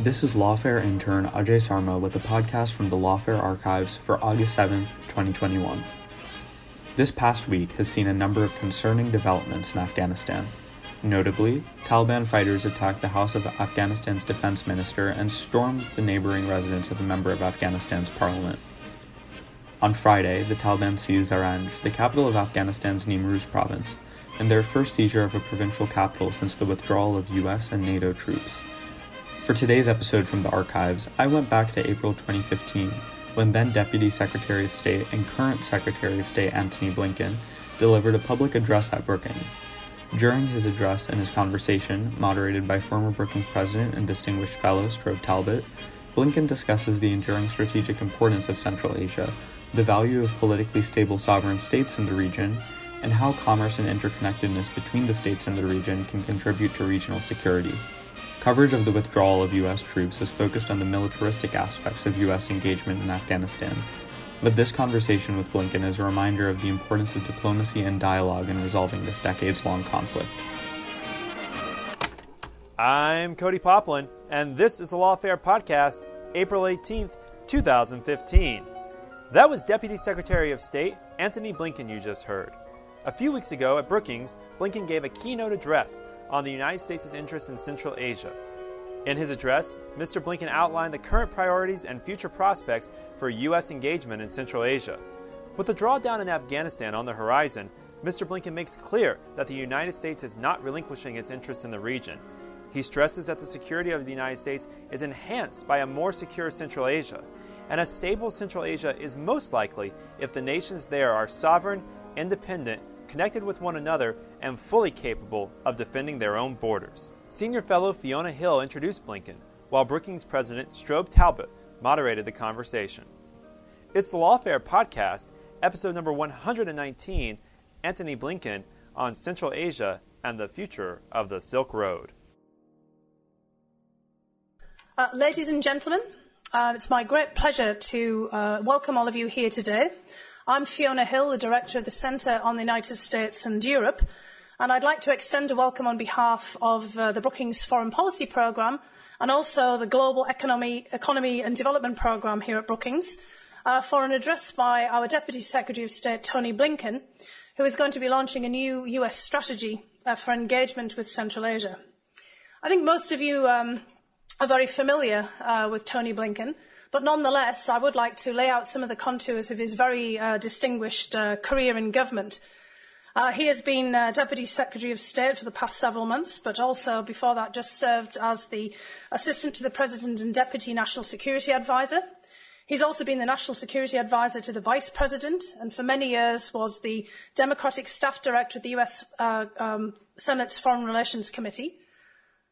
This is Lawfare intern Ajay Sarma with a podcast from the Lawfare archives for August 7th, 2021. This past week has seen a number of concerning developments in Afghanistan. Notably, Taliban fighters attacked the house of Afghanistan's defense minister and stormed the neighboring residence of a member of Afghanistan's parliament. On Friday, the Taliban seized Zaranj, the capital of Afghanistan's Nimruz province, in their first seizure of a provincial capital since the withdrawal of US and NATO troops. For today's episode from the archives, I went back to April 2015 when then Deputy Secretary of State and current Secretary of State Antony Blinken delivered a public address at Brookings. During his address and his conversation, moderated by former Brookings President and Distinguished Fellow Strobe Talbott, Blinken discusses the enduring strategic importance of Central Asia, the value of politically stable sovereign states in the region, and how commerce and interconnectedness between the states in the region can contribute to regional security. Coverage of the withdrawal of U.S. troops has focused on the militaristic aspects of U.S. engagement in Afghanistan, but this conversation with Blinken is a reminder of the importance of diplomacy and dialogue in resolving this decades long conflict. I'm Cody Poplin, and this is the Lawfare Podcast, April 18th, 2015. That was Deputy Secretary of State Antony Blinken you just heard. A few weeks ago at Brookings, Blinken gave a keynote address on the United States' interest in Central Asia. In his address, Mr. Blinken outlined the current priorities and future prospects for U.S. engagement in Central Asia. With the drawdown in Afghanistan on the horizon, Mr. Blinken makes clear that the United States is not relinquishing its interest in the region. He stresses that the security of the United States is enhanced by a more secure Central Asia, and a stable Central Asia is most likely if the nations there are sovereign, independent, connected with one another, and fully capable of defending their own borders. Senior fellow Fiona Hill introduced Blinken, while Brookings president Strobe Talbott moderated the conversation. It's the Lawfare podcast, episode number 119 Antony Blinken on Central Asia and the future of the Silk Road. Uh, ladies and gentlemen, uh, it's my great pleasure to uh, welcome all of you here today. I'm Fiona Hill, the Director of the Centre on the United States and Europe, and I'd like to extend a welcome on behalf of uh, the Brookings Foreign Policy Programme and also the Global Economy, Economy and Development Programme here at Brookings uh, for an address by our Deputy Secretary of State, Tony Blinken, who is going to be launching a new US strategy uh, for engagement with Central Asia. I think most of you um, are very familiar uh, with Tony Blinken. But nonetheless, I would like to lay out some of the contours of his very uh, distinguished uh, career in government. Uh, he has been uh, Deputy Secretary of State for the past several months, but also before that just served as the Assistant to the President and Deputy National Security Advisor. He's also been the National Security Advisor to the Vice President and for many years was the Democratic Staff Director of the US uh, um, Senate's Foreign Relations Committee.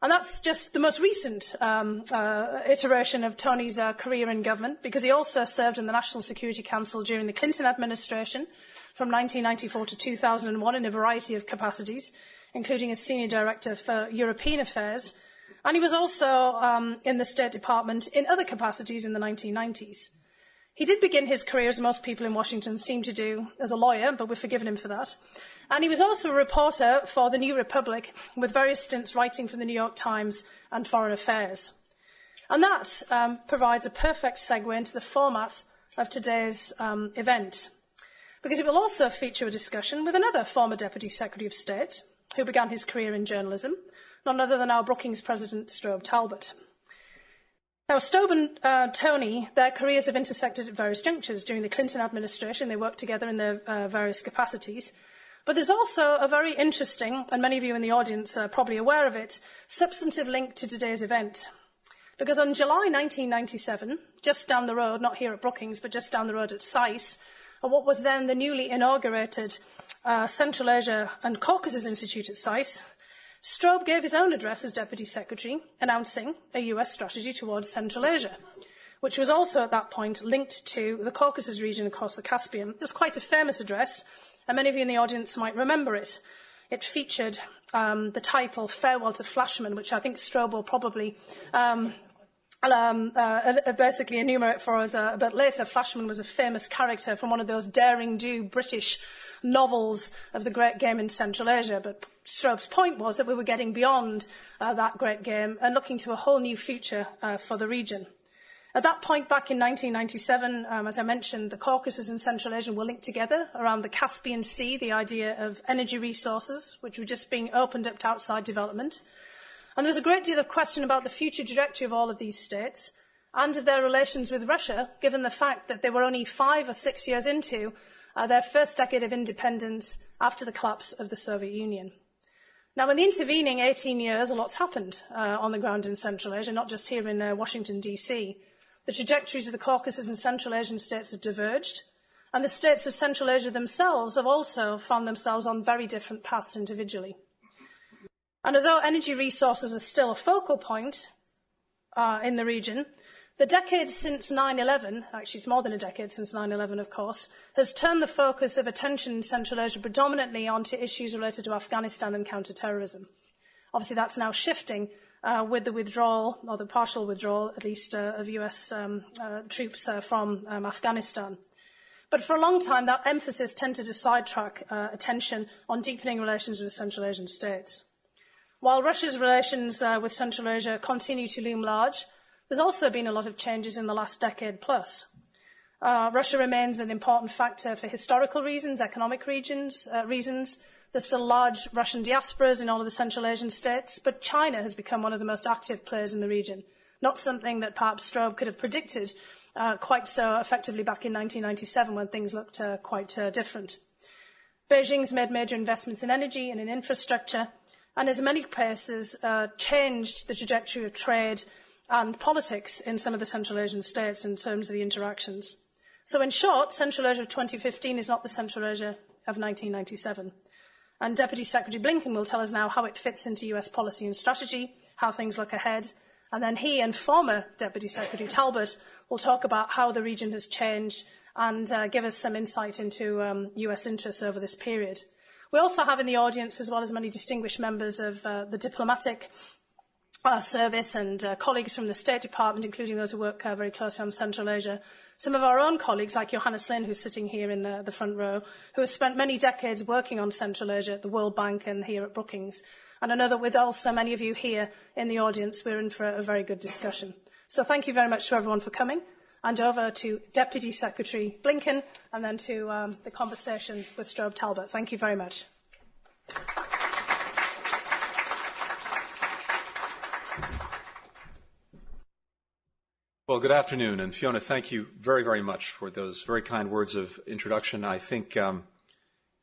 And that's just the most recent um, uh, iteration of Tony's uh, career in government, because he also served in the National Security Council during the Clinton administration from 1994 to 2001 in a variety of capacities, including as Senior Director for European Affairs. And he was also um, in the State Department in other capacities in the 1990s. He did begin his career, as most people in Washington seem to do, as a lawyer, but we've forgiven him for that. And he was also a reporter for the New Republic, with various stints writing for the New York Times and Foreign Affairs. And that um, provides a perfect segue into the format of today's um, event. because it will also feature a discussion with another former Deputy Secretary of State who began his career in journalism, none other than our Brookings President, Strobe Talbott. Now, Strobe and uh, Tony, their careers have intersected at various junctures. During the Clinton administration, they worked together in their uh, various capacities. But there's also a very interesting, and many of you in the audience are probably aware of it, substantive link to today's event. Because on July 1997, just down the road, not here at Brookings, but just down the road at SAIS, at what was then the newly inaugurated uh, Central Asia and Caucasus Institute at SAIS, Strobe gave his own address as Deputy Secretary, announcing a US strategy towards Central Asia, which was also at that point linked to the Caucasus region across the Caspian. It was quite a famous address, and many of you in the audience might remember it. It featured um, the title Farewell to Flashman, which I think Strobe will probably um, um, uh, basically enumerate for us uh, a bit later. Flashman was a famous character from one of those daring do British novels of the great game in Central Asia. But Strobe's point was that we were getting beyond uh, that great game and looking to a whole new future uh, for the region. At that point, back in 1997, um, as I mentioned, the Caucasus and Central Asia were linked together around the Caspian Sea, the idea of energy resources, which were just being opened up to outside development. And there was a great deal of question about the future trajectory of all of these states and of their relations with Russia, given the fact that they were only five or six years into uh, their first decade of independence after the collapse of the Soviet Union. Now, in the intervening 18 years, a lot's happened uh, on the ground in Central Asia, not just here in uh, Washington, D.C. The trajectories of the Caucasus and Central Asian states have diverged, and the states of Central Asia themselves have also found themselves on very different paths individually. And although energy resources are still a focal point uh, in the region, the decade since 9-11, actually it's more than a decade since 9-11 of course, has turned the focus of attention in Central Asia predominantly onto issues related to Afghanistan and counterterrorism. Obviously that's now shifting uh, with the withdrawal, or the partial withdrawal, at least, uh, of US um, uh, troops uh, from um, Afghanistan. But for a long time, that emphasis tended to sidetrack uh, attention on deepening relations with Central Asian states. While Russia's relations uh, with Central Asia continue to loom large, there's also been a lot of changes in the last decade plus. Russia remains an important factor for historical reasons, economic regions, reasons, there's still large Russian diasporas in all of the Central Asian states, but China has become one of the most active players in the region. Not something that perhaps Strobe could have predicted uh, quite so effectively back in 1997 when things looked uh, quite uh, different. Beijing's made major investments in energy and in infrastructure, and as in many places, uh, changed the trajectory of trade and politics in some of the Central Asian states in terms of the interactions. So, in short, Central Asia of 2015 is not the Central Asia of 1997. And Deputy Secretary Blinken will tell us now how it fits into US policy and strategy, how things look ahead. And then he and former Deputy Secretary Talbott will talk about how the region has changed and uh, give us some insight into um, US interests over this period. We also have in the audience, as well as many distinguished members of uh, the diplomatic uh, service and uh, colleagues from the State Department, including those who work uh, very closely on Central Asia, some of our own colleagues, like Johannes Linn, who's sitting here in the, the front row, who has spent many decades working on Central Asia at the World Bank and here at Brookings. And I know that with also many of you here in the audience, we're in for a, a very good discussion. So thank you very much to everyone for coming. And over to Deputy Secretary Blinken, and then to um, the conversation with Strobe Talbott. Thank you very much. Well, good afternoon. And Fiona, thank you very, very much for those very kind words of introduction. I think um,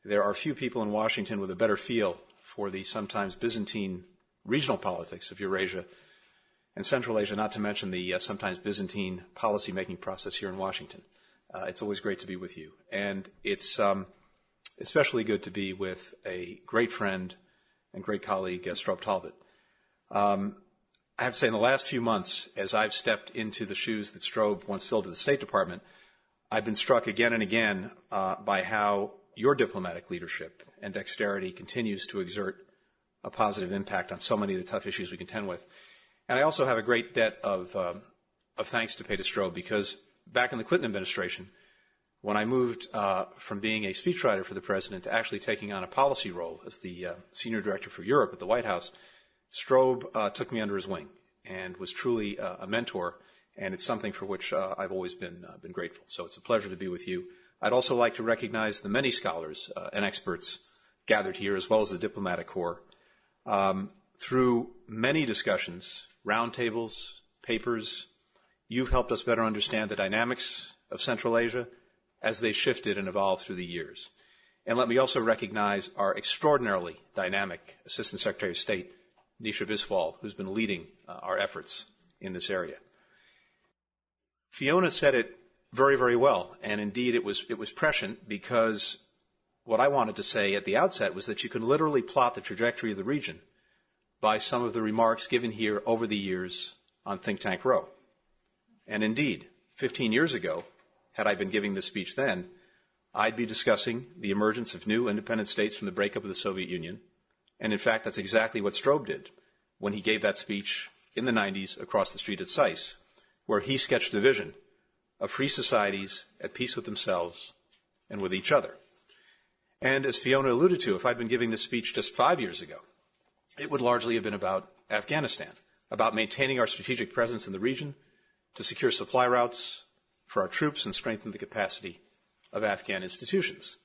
there are few people in Washington with a better feel for the sometimes Byzantine regional politics of Eurasia and Central Asia, not to mention the uh, sometimes Byzantine policy-making process here in Washington. Uh, it's always great to be with you. And it's um, especially good to be with a great friend and great colleague, uh, Strobe Talbott. Um, I have to say, in the last few months, as I've stepped into the shoes that Strobe once filled at the State Department, I've been struck again and again uh, by how your diplomatic leadership and dexterity continues to exert a positive impact on so many of the tough issues we contend with. And I also have a great debt of, um, of thanks to pay to Strobe because back in the Clinton administration, when I moved uh, from being a speechwriter for the president to actually taking on a policy role as the uh, senior director for Europe at the White House, Strobe uh, took me under his wing and was truly uh, a mentor, and it's something for which uh, I've always been uh, been grateful. So it's a pleasure to be with you. I'd also like to recognize the many scholars uh, and experts gathered here, as well as the diplomatic corps. Um, through many discussions, roundtables, papers, you've helped us better understand the dynamics of Central Asia as they shifted and evolved through the years. And let me also recognize our extraordinarily dynamic Assistant Secretary of State, Nisha Biswal, who's been leading uh, our efforts in this area. Fiona said it very, very well, and indeed it was, it was prescient because what I wanted to say at the outset was that you can literally plot the trajectory of the region by some of the remarks given here over the years on Think Tank Row. And indeed, 15 years ago, had I been giving this speech then, I'd be discussing the emergence of new independent states from the breakup of the Soviet Union. And in fact, that's exactly what Strobe did when he gave that speech in the 90s across the street at SAIS, where he sketched a vision of free societies at peace with themselves and with each other. And as Fiona alluded to, if I'd been giving this speech just five years ago, it would largely have been about Afghanistan, about maintaining our strategic presence in the region to secure supply routes for our troops and strengthen the capacity of Afghan institutions.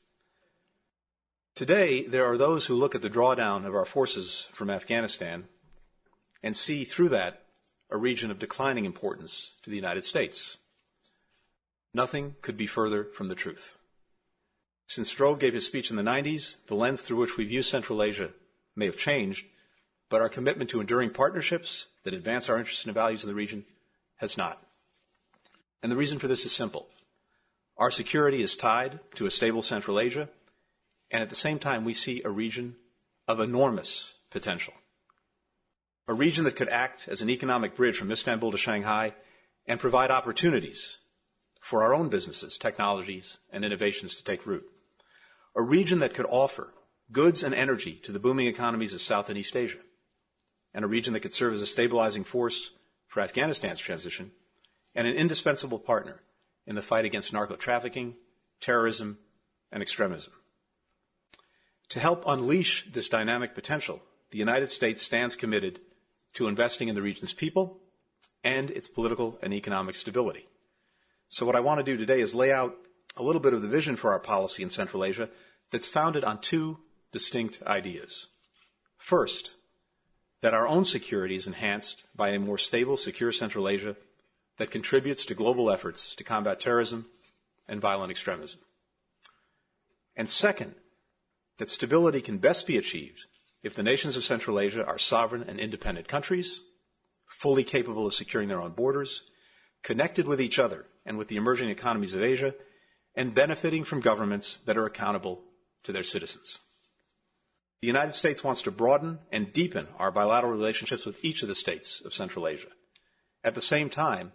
Today, there are those who look at the drawdown of our forces from Afghanistan and see through that a region of declining importance to the United States. Nothing could be further from the truth. Since Strobe gave his speech in the 90s, the lens through which we view Central Asia may have changed, but our commitment to enduring partnerships that advance our interests and values in the region has not. And the reason for this is simple. Our security is tied to a stable Central Asia, and at the same time, we see a region of enormous potential. A region that could act as an economic bridge from Istanbul to Shanghai and provide opportunities for our own businesses, technologies, and innovations to take root. A region that could offer goods and energy to the booming economies of South and East Asia. And a region that could serve as a stabilizing force for Afghanistan's transition and an indispensable partner in the fight against narco trafficking, terrorism, and extremism. To help unleash this dynamic potential, the United States stands committed to investing in the region's people and its political and economic stability. So what I want to do today is lay out a little bit of the vision for our policy in Central Asia that's founded on two distinct ideas. First, that our own security is enhanced by a more stable, secure Central Asia that contributes to global efforts to combat terrorism and violent extremism. And second, that stability can best be achieved if the nations of Central Asia are sovereign and independent countries, fully capable of securing their own borders, connected with each other and with the emerging economies of Asia, and benefiting from governments that are accountable to their citizens. The United States wants to broaden and deepen our bilateral relationships with each of the states of Central Asia. At the same time,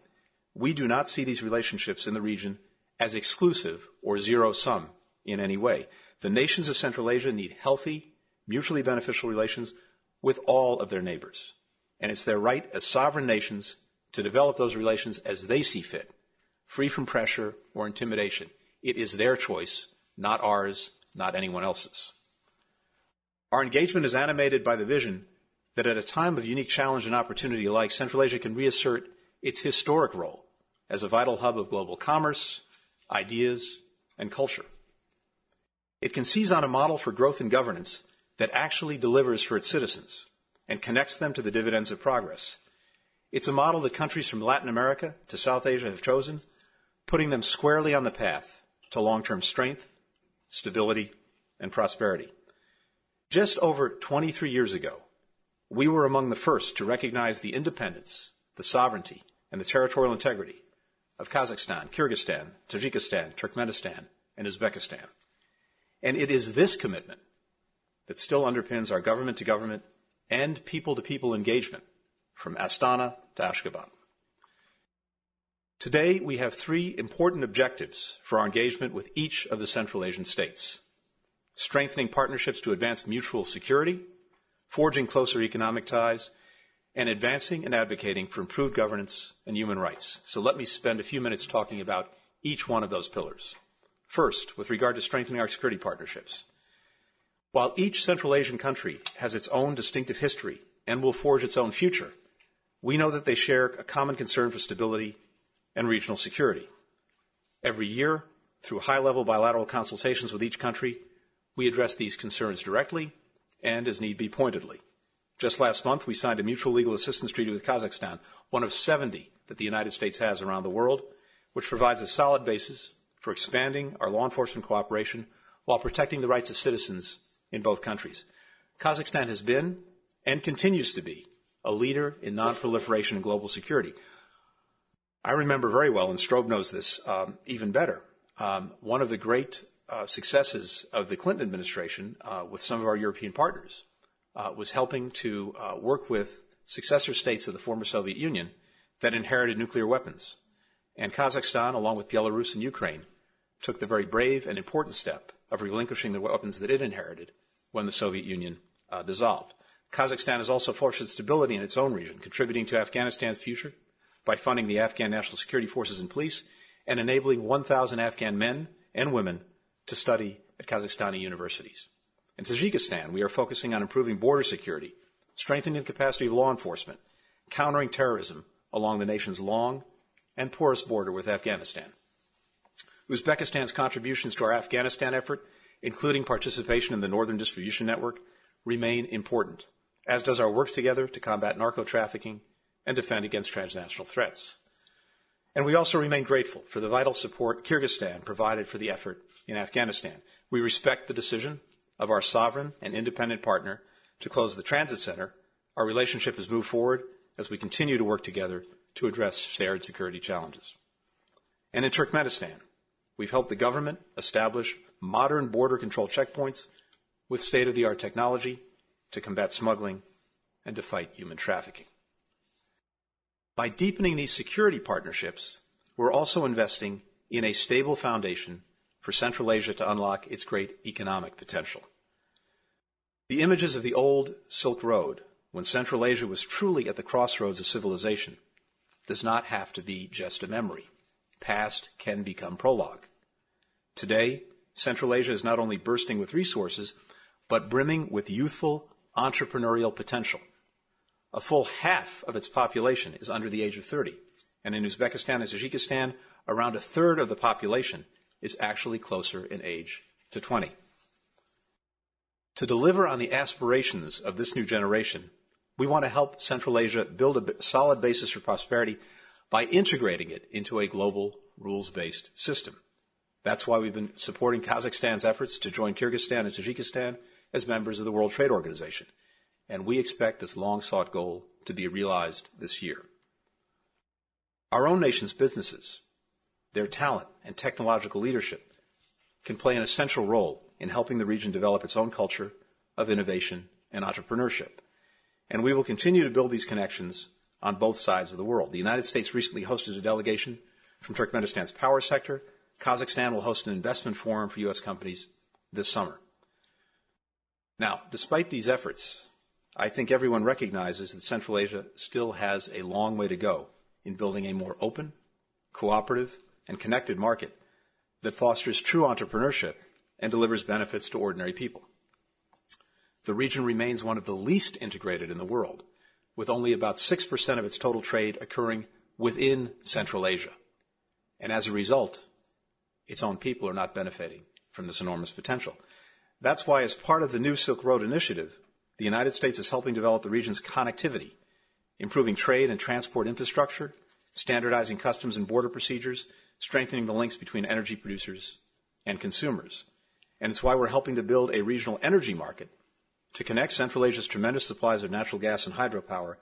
we do not see these relationships in the region as exclusive or zero sum in any way. The nations of Central Asia need healthy, mutually beneficial relations with all of their neighbors. And it's their right as sovereign nations to develop those relations as they see fit, free from pressure or intimidation. It is their choice, not ours, not anyone else's. Our engagement is animated by the vision that at a time of unique challenge and opportunity alike, Central Asia can reassert its historic role as a vital hub of global commerce, ideas, and culture. It can seize on a model for growth and governance that actually delivers for its citizens and connects them to the dividends of progress. It's a model that countries from Latin America to South Asia have chosen, putting them squarely on the path to long term strength, stability, and prosperity. Just over 23 years ago, we were among the first to recognize the independence, the sovereignty, and the territorial integrity of Kazakhstan, Kyrgyzstan, Tajikistan, Turkmenistan, and Uzbekistan. And it is this commitment that still underpins our government to government and people to people engagement from Astana to Ashgabat. Today, we have three important objectives for our engagement with each of the Central Asian states strengthening partnerships to advance mutual security, forging closer economic ties, and advancing and advocating for improved governance and human rights. So let me spend a few minutes talking about each one of those pillars. First, with regard to strengthening our security partnerships. While each Central Asian country has its own distinctive history and will forge its own future, we know that they share a common concern for stability and regional security. Every year, Through high level bilateral consultations with each country, we address these concerns directly and, as need be, pointedly. Just last month, we signed a mutual legal assistance treaty with Kazakhstan, one of 70 that the United States has around the world, which provides a solid basis for expanding our law enforcement cooperation while protecting the rights of citizens in both countries. Kazakhstan has been and continues to be a leader in nonproliferation and global security. I remember very well, and Strobe knows this um, even better, um, one of the great uh, successes of the Clinton administration uh, with some of our European partners uh, was helping to uh, work with successor states of the former Soviet Union that inherited nuclear weapons. And Kazakhstan, along with Belarus and Ukraine, took the very brave and important step of relinquishing the weapons that it inherited when the Soviet Union uh, dissolved. Kazakhstan has also fostered stability in its own region, contributing to Afghanistan's future by funding the Afghan National Security Forces and police and enabling 1,000 Afghan men and women to study at Kazakhstani universities. In Tajikistan, we are focusing on improving border security, strengthening the capacity of law enforcement, countering terrorism along the nation's long and porous border with Afghanistan. Uzbekistan's contributions to our Afghanistan effort, including participation in the Northern Distribution Network, remain important, as does our work together to combat narco trafficking and defend against transnational threats. And we also remain grateful for the vital support Kyrgyzstan provided for the effort in Afghanistan. We respect the decision of our sovereign and independent partner to close the transit center. Our relationship has moved forward as we continue to work together to address shared security challenges. And in Turkmenistan, we've helped the government establish modern border control checkpoints with state of the art technology to combat smuggling and to fight human trafficking. By deepening these security partnerships, we're also investing in a stable foundation for Central Asia to unlock its great economic potential. The images of the old Silk Road, when Central Asia was truly at the crossroads of civilization, does not have to be just a memory. Past can become prologue. Today, Central Asia is not only bursting with resources, but brimming with youthful entrepreneurial potential. A full half of its population is under the age of 30, and in Uzbekistan and Tajikistan, around a third of the population is actually closer in age to 20. To deliver on the aspirations of this new generation, we want to help Central Asia build a solid basis for prosperity by integrating it into a global rules based system. That's why we've been supporting Kazakhstan's efforts to join Kyrgyzstan and Tajikistan as members of the World Trade Organization. And we expect this long sought goal to be realized this year. Our own nation's businesses their talent and technological leadership can play an essential role in helping the region develop its own culture of innovation and entrepreneurship. And we will continue to build these connections on both sides of the world. The United States recently hosted a delegation from Turkmenistan's power sector. Kazakhstan will host an investment forum for U.S. companies this summer. Now, despite these efforts, I think everyone recognizes that Central Asia still has a long way to go in building a more open, cooperative, and connected market that fosters true entrepreneurship and delivers benefits to ordinary people. The region remains one of the least integrated in the world, with only about 6% of its total trade occurring within Central Asia. And as a result, its own people are not benefiting from this enormous potential. That's why, as part of the new Silk Road Initiative, the United States is helping develop the region's connectivity, improving trade and transport infrastructure, standardizing customs and border procedures, strengthening the links between energy producers and consumers. And it's why we're helping to build a regional energy market to connect Central Asia's tremendous supplies of natural gas and hydropower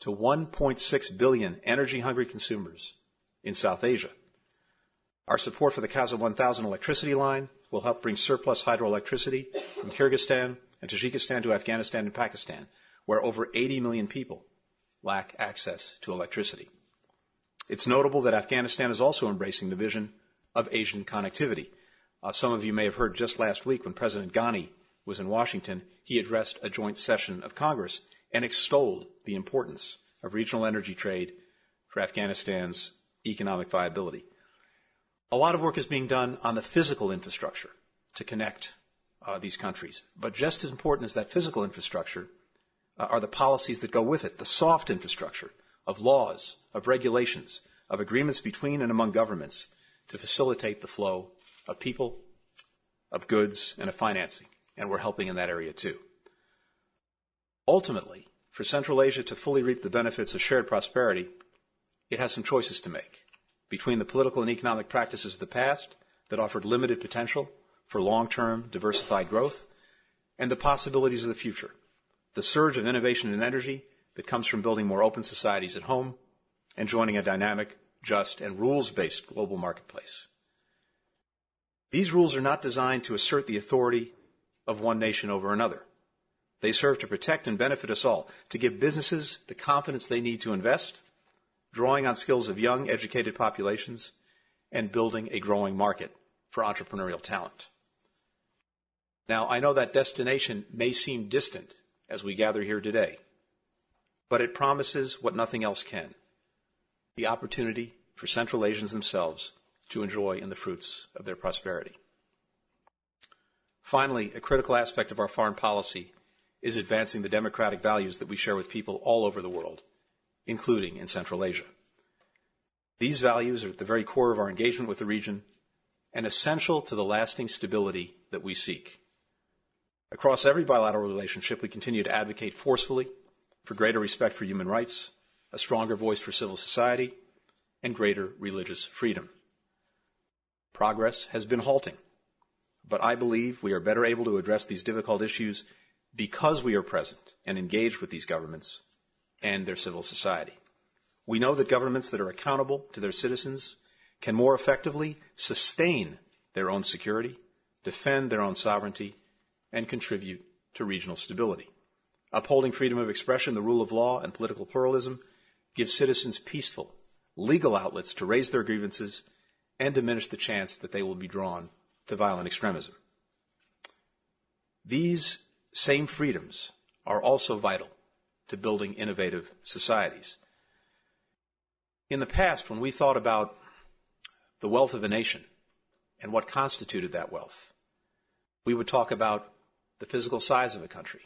to 1.6 billion energy hungry consumers in South Asia. Our support for the CASA 1000 electricity line will help bring surplus hydroelectricity from Kyrgyzstan and Tajikistan to Afghanistan and Pakistan, where over 80 million people lack access to electricity. It's notable that Afghanistan is also embracing the vision of Asian connectivity. Uh, some of you may have heard just last week when President Ghani was in Washington, he addressed a joint session of Congress and extolled the importance of regional energy trade for Afghanistan's economic viability. A lot of work is being done on the physical infrastructure to connect uh, these countries. But just as important as that physical infrastructure uh, are the policies that go with it, the soft infrastructure of laws, of regulations, of agreements between and among governments to facilitate the flow of people, of goods, and of financing, and we're helping in that area too. Ultimately, for Central Asia to fully reap the benefits of shared prosperity, it has some choices to make between the political and economic practices of the past that offered limited potential for long-term diversified growth and the possibilities of the future, the surge of innovation and energy that comes from building more open societies at home and joining a dynamic, just, and rules-based global marketplace. These rules are not designed to assert the authority of one nation over another. They serve to protect and benefit us all, to give businesses the confidence they need to invest, drawing on skills of young, educated populations, and building a growing market for entrepreneurial talent. Now, I know that destination may seem distant as we gather here today, but it promises what nothing else can the opportunity for Central Asians themselves to enjoy in the fruits of their prosperity. Finally, a critical aspect of our foreign policy is advancing the democratic values that we share with people all over the world, including in Central Asia. These values are at the very core of our engagement with the region and essential to the lasting stability that we seek. Across every bilateral relationship, we continue to advocate forcefully for greater respect for human rights, a stronger voice for civil society, and greater religious freedom. Progress has been halting, but I believe we are better able to address these difficult issues because we are present and engaged with these governments and their civil society. We know that governments that are accountable to their citizens can more effectively sustain their own security, defend their own sovereignty, and contribute to regional stability. Upholding freedom of expression, the rule of law, and political pluralism gives citizens peaceful, legal outlets to raise their grievances and diminish the chance that they will be drawn to violent extremism. These same freedoms are also vital to building innovative societies. In the past, when we thought about the wealth of a nation and what constituted that wealth, we would talk about the physical size of a country,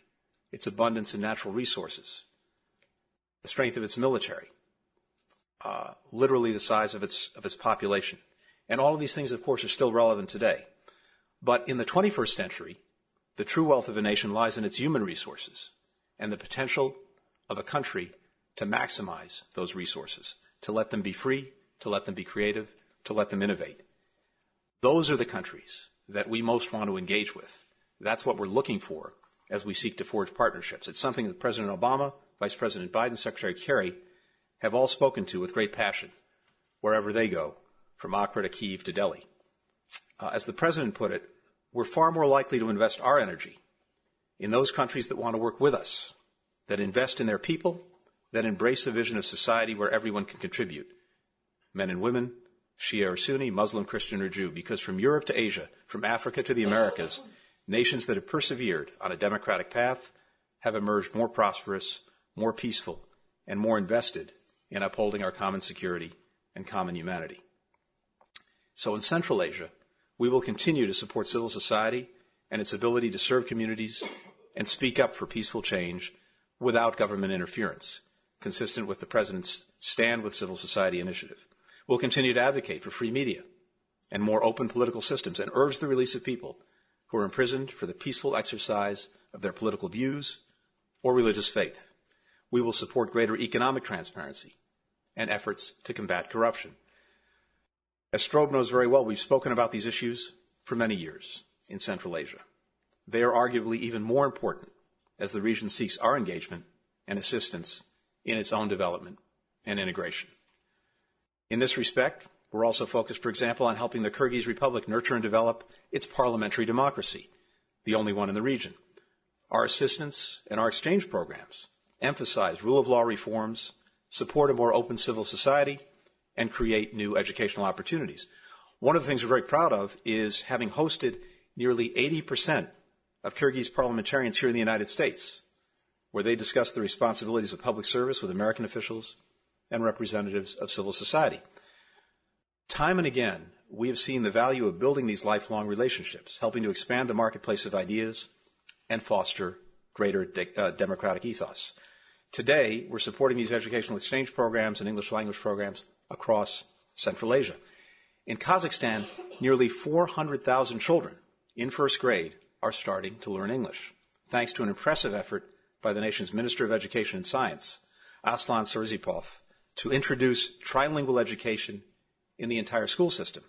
its abundance in natural resources, the strength of its military, uh, literally the size of its, of its population. And all of these things, of course, are still relevant today. But in the 21st century, the true wealth of a nation lies in its human resources and the potential of a country to maximize those resources, to let them be free, to let them be creative, to let them innovate. Those are the countries that we most want to engage with. That's what we're looking for as we seek to forge partnerships. It's something that President Obama, Vice President Biden, Secretary Kerry have all spoken to with great passion wherever they go, from Accra to Kiev to Delhi. Uh, as the President put it, we're far more likely to invest our energy in those countries that want to work with us, that invest in their people, that embrace a vision of society where everyone can contribute. Men and women, Shia or Sunni, Muslim, Christian or Jew, because from Europe to Asia, from Africa to the Americas, nations that have persevered on a democratic path have emerged more prosperous, more peaceful, and more invested in upholding our common security and common humanity. So in Central Asia, we will continue to support civil society and its ability to serve communities and speak up for peaceful change without government interference, consistent with the President's Stand with Civil Society initiative. We'll continue to advocate for free media and more open political systems and urge the release of people who are imprisoned for the peaceful exercise of their political views or religious faith. We will support greater economic transparency and efforts to combat corruption. As Strobe knows very well, we've spoken about these issues for many years in Central Asia. They are arguably even more important as the region seeks our engagement and assistance in its own development and integration. In this respect, we're also focused, for example, on helping the Kyrgyz Republic nurture and develop its parliamentary democracy, the only one in the region. Our assistance and our exchange programs emphasize rule of law reforms, support a more open civil society, and create new educational opportunities. One of the things we're very proud of is having hosted nearly 80% of Kyrgyz parliamentarians here in the United States, where they discuss the responsibilities of public service with American officials and representatives of civil society. Time and again, we have seen the value of building these lifelong relationships, helping to expand the marketplace of ideas and foster greater de- uh, democratic ethos. Today, we're supporting these educational exchange programs and English language programs across Central Asia. In Kazakhstan, nearly 400,000 children in first grade are starting to learn English, thanks to an impressive effort by the nation's Minister of Education and Science, Aslan Sarinzhipov, to introduce trilingual education in the entire school system.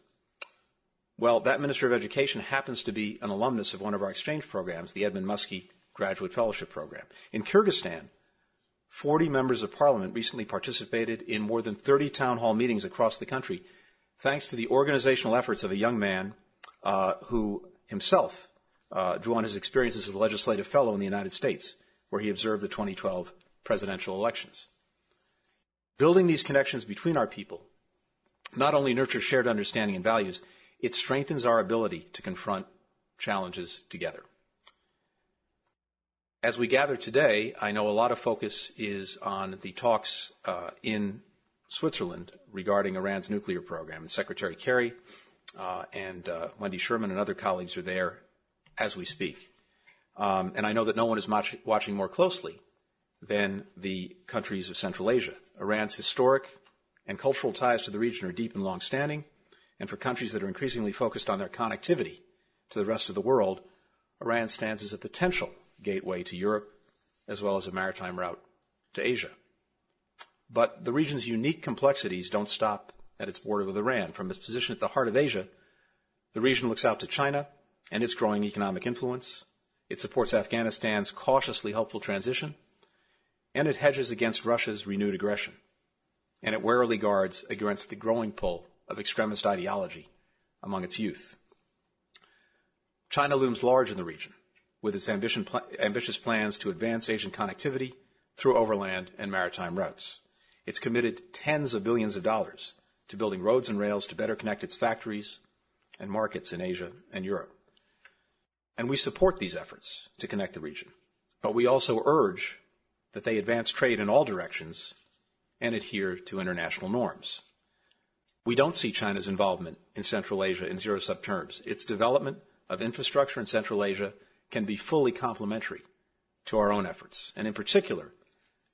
Well, that Minister of Education happens to be an alumnus of one of our exchange programs, the Edmund Muskie Graduate Fellowship Program. In Kyrgyzstan, 40 members of parliament recently participated in more than 30 town hall meetings across the country, thanks to the organizational efforts of a young man uh, who himself uh, drew on his experiences as a legislative fellow in the United States, where he observed the 2012 presidential elections. Building these connections between our people not only nurtures shared understanding and values, it strengthens our ability to confront challenges together. As we gather today, I know a lot of focus is on the talks uh, in Switzerland regarding Iran's nuclear program. Secretary Kerry uh, and uh, Wendy Sherman and other colleagues are there as we speak. Um, and I know that no one is much, watching more closely than the countries of Central Asia. Iran's historic and cultural ties to the region are deep and long-standing, and for countries that are increasingly focused on their connectivity to the rest of the world, Iran stands as a potential gateway to Europe as well as a maritime route to Asia. But the region's unique complexities don't stop at its border with Iran. From its position at the heart of Asia, the region looks out to China and its growing economic influence. It supports Afghanistan's cautiously helpful transition, and it hedges against Russia's renewed aggression. And it warily guards against the growing pull of extremist ideology among its youth. China looms large in the region with its ambitious plans to advance Asian connectivity through overland and maritime routes. It's committed tens of billions of dollars to building roads and rails to better connect its factories and markets in Asia and Europe. And we support these efforts to connect the region. But we also urge that they advance trade in all directions and adhere to international norms. We don't see China's involvement in Central Asia in zero sum terms. Its development of infrastructure in Central Asia can be fully complementary to our own efforts. And in particular,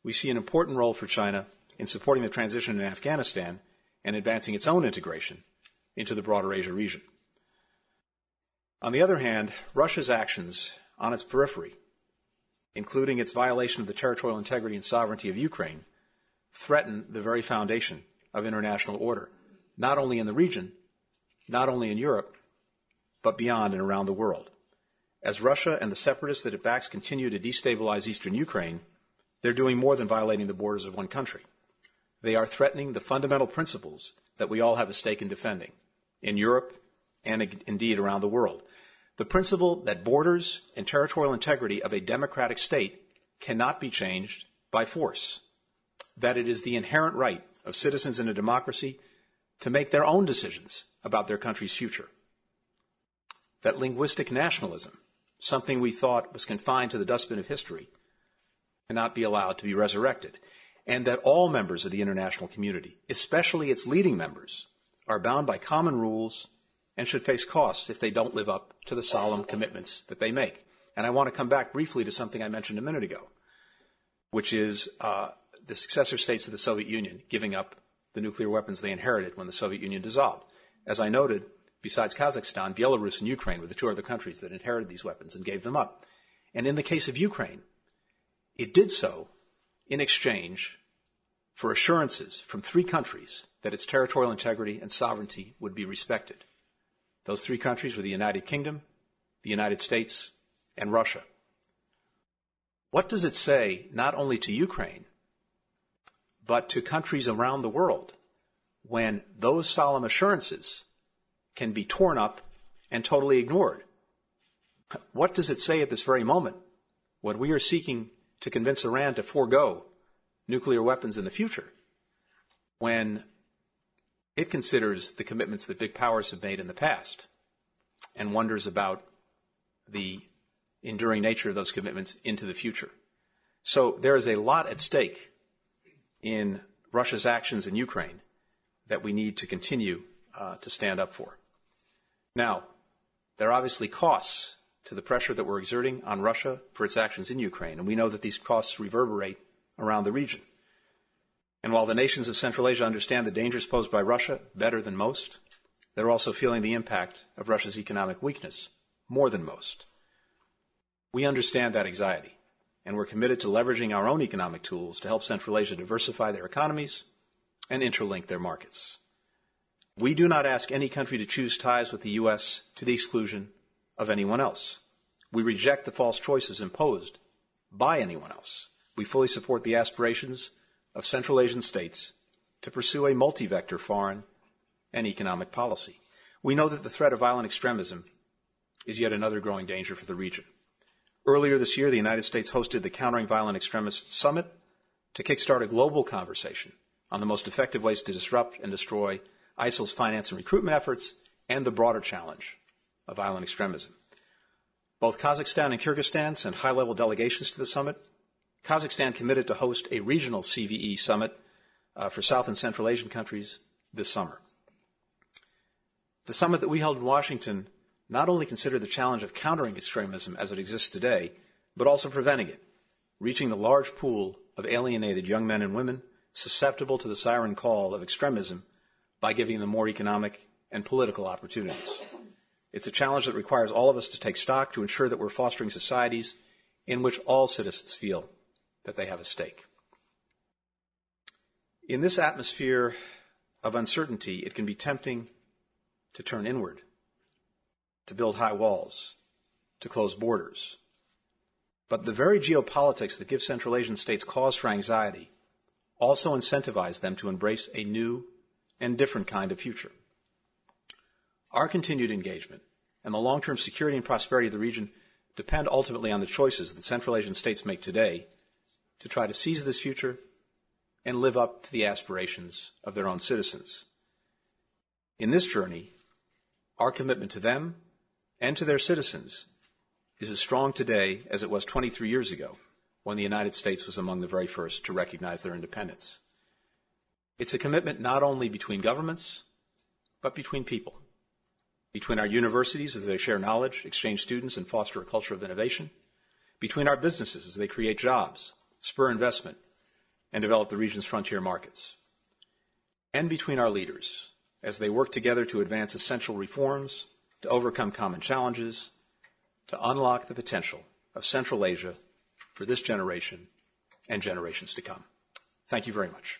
we see an important role for China in supporting the transition in Afghanistan and advancing its own integration into the broader Asia region. On the other hand, Russia's actions on its periphery, including its violation of the territorial integrity and sovereignty of Ukraine, threaten the very foundation of international order not only in the region, not only in Europe, but beyond and around the world. As Russia and the separatists that it backs continue to destabilize eastern Ukraine, they're doing more than violating the borders of one country. They are threatening the fundamental principles that we all have a stake in defending in Europe and indeed around the world. The principle that borders and territorial integrity of a democratic state cannot be changed by force. That it is the inherent right of citizens in a democracy to make their own decisions about their country's future. That linguistic nationalism, something we thought was confined to the dustbin of history, cannot be allowed to be resurrected. And that all members of the international community, especially its leading members, are bound by common rules and should face costs if they don't live up to the solemn commitments that they make. And I want to come back briefly to something I mentioned a minute ago, which is uh, the successor states of the Soviet Union giving up the nuclear weapons they inherited when the Soviet Union dissolved. As I noted, besides Kazakhstan, Belarus and Ukraine were the two other countries that inherited these weapons and gave them up. And in the case of Ukraine, it did so in exchange for assurances from three countries that its territorial integrity and sovereignty would be respected. Those three countries were the United Kingdom, the United States, and Russia. What does it say not only to Ukraine, but to countries around the world when those solemn assurances can be torn up and totally ignored. What does it say at this very moment when we are seeking to convince Iran to forego nuclear weapons in the future? When it considers the commitments that big powers have made in the past and wonders about the enduring nature of those commitments into the future. So there is a lot at stake in Russia's actions in Ukraine that we need to continue uh, to stand up for. Now, there are obviously costs to the pressure that we're exerting on Russia for its actions in Ukraine, and we know that these costs reverberate around the region. And while the nations of Central Asia understand the dangers posed by Russia better than most, they're also feeling the impact of Russia's economic weakness more than most. We understand that anxiety, and we're committed to leveraging our own economic tools to help Central Asia diversify their economies and interlink their markets. We do not ask any country to choose ties with the U.S. to the exclusion of anyone else. We reject the false choices imposed by anyone else. We fully support the aspirations of Central Asian states to pursue a multi-vector foreign and economic policy. We know that the threat of violent extremism is yet another growing danger for the region. Earlier this year, the United States hosted the Countering Violent Extremists Summit to kickstart a global conversation on the most effective ways to disrupt and destroy ISIL's finance and recruitment efforts and the broader challenge of violent extremism. Both Kazakhstan and Kyrgyzstan sent high level delegations to the summit. Kazakhstan committed to host a regional CVE summit uh, for South and Central Asian countries this summer. The summit that we held in Washington not only considered the challenge of countering extremism as it exists today, but also preventing it, reaching the large pool of alienated young men and women susceptible to the siren call of extremism by giving them more economic and political opportunities. It's a challenge that requires all of us to take stock to ensure that we're fostering societies in which all citizens feel that they have a stake. In this atmosphere of uncertainty, it can be tempting to turn inward, to build high walls, to close borders. But the very geopolitics that give Central Asian states cause for anxiety also incentivize them to embrace a new and different kind of future. Our continued engagement and the long term security and prosperity of the region depend ultimately on the choices that Central Asian states make today to try to seize this future and live up to the aspirations of their own citizens. In this journey, our commitment to them and to their citizens is as strong today as it was 23 years ago when the United States was among the very first to recognize their independence. It's a commitment not only between governments, but between people. Between our universities as they share knowledge, exchange students, and foster a culture of innovation. Between our businesses as they create jobs, spur investment, and develop the region's frontier markets. And between our leaders as they work together to advance essential reforms, to overcome common challenges, to unlock the potential of Central Asia for this generation and generations to come. Thank you very much.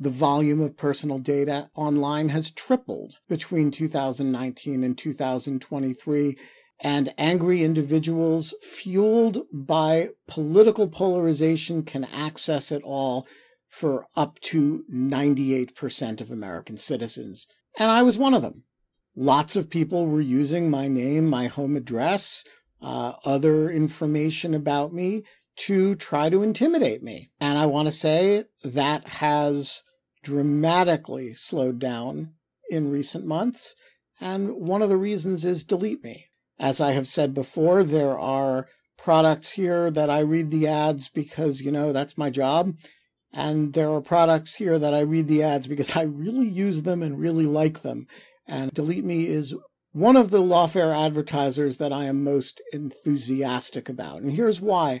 The volume of personal data online has tripled between 2019 and 2023, and angry individuals fueled by political polarization can access it all for up to 98% of American citizens. And I was one of them. Lots of people were using my name, my home address, uh, other information about me to try to intimidate me. And I want to say that has dramatically slowed down in recent months. And one of the reasons is Delete Me. As I have said before, there are products here that I read the ads because, you know, that's my job. And there are products here that I read the ads because I really use them and really like them. And Delete Me is one of the lawfare advertisers that I am most enthusiastic about. And here's why.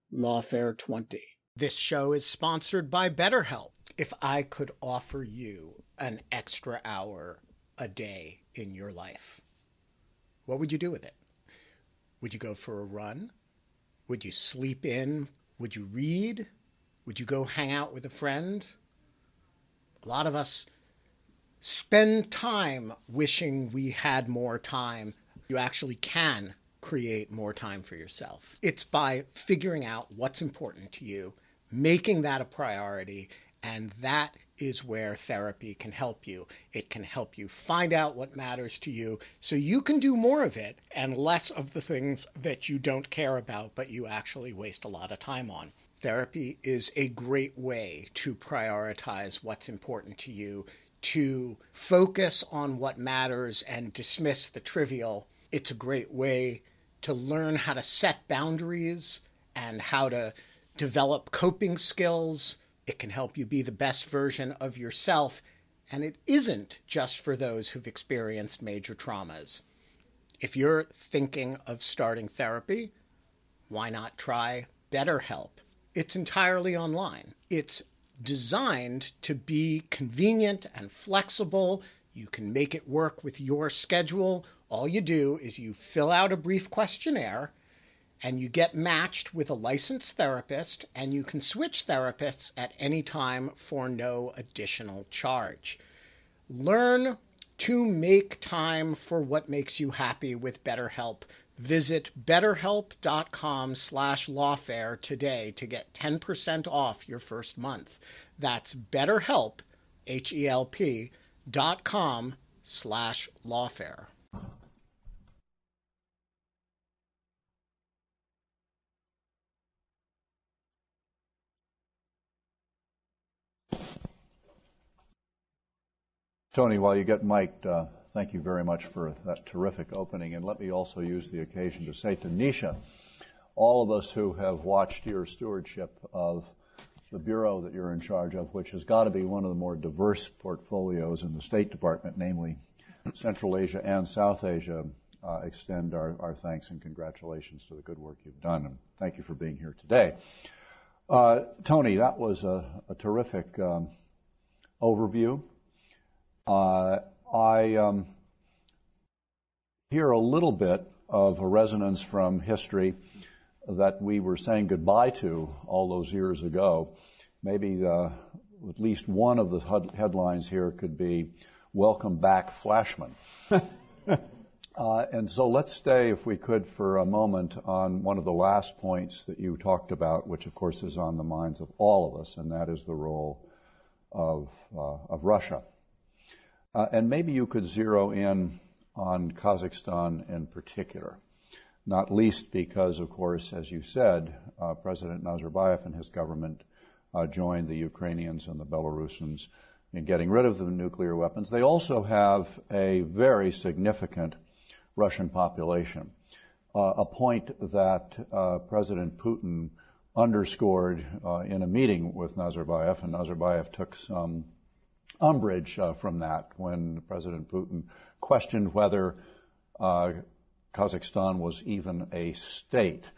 Lawfare 20. This show is sponsored by BetterHelp. If I could offer you an extra hour a day in your life, what would you do with it? Would you go for a run? Would you sleep in? Would you read? Would you go hang out with a friend? A lot of us spend time wishing we had more time. You actually can create more time for yourself. It's by figuring out what's important to you, making that a priority, and that is where therapy can help you. It can help you find out what matters to you so you can do more of it and less of the things that you don't care about but you actually waste a lot of time on. Therapy is a great way to prioritize what's important to you, to focus on what matters and dismiss the trivial. It's a great way to learn how to set boundaries and how to develop coping skills. It can help you be the best version of yourself. And it isn't just for those who've experienced major traumas. If you're thinking of starting therapy, why not try BetterHelp? It's entirely online. It's designed to be convenient and flexible. You can make it work with your schedule all you do is you fill out a brief questionnaire and you get matched with a licensed therapist, and you can switch therapists at any time for no additional charge. Learn to make time for what makes you happy with BetterHelp. Visit betterhelp.com slash lawfare today to get 10% off your first month. That's betterhelp, H-E-L-P, dot com slash lawfare. Tony, while you get mic'd, uh, thank you very much for that terrific opening. And let me also use the occasion to say to Nisha, all of us who have watched your stewardship of the bureau that you're in charge of, which has got to be one of the more diverse portfolios in the State Department, namely Central Asia and South Asia, uh, extend our, our thanks and congratulations to the good work you've done. And thank you for being here today. Uh, Tony, that was a, a terrific um, overview. Uh, I um, hear a little bit of a resonance from history that we were saying goodbye to all those years ago. Maybe uh, at least one of the headlines here could be Welcome Back, Flashman. uh, and so let's stay, if we could, for a moment on one of the last points that you talked about, which of course is on the minds of all of us, and that is the role of, uh, of Russia. Uh, and maybe you could zero in on Kazakhstan in particular, not least because, of course, as you said, uh, President Nazarbayev and his government uh, joined the Ukrainians and the Belarusians in getting rid of the nuclear weapons. They also have a very significant Russian population, uh, a point that uh, President Putin underscored uh, in a meeting with Nazarbayev, and Nazarbayev took some umbrage uh, from that when President Putin questioned whether Kazakhstan was even a state.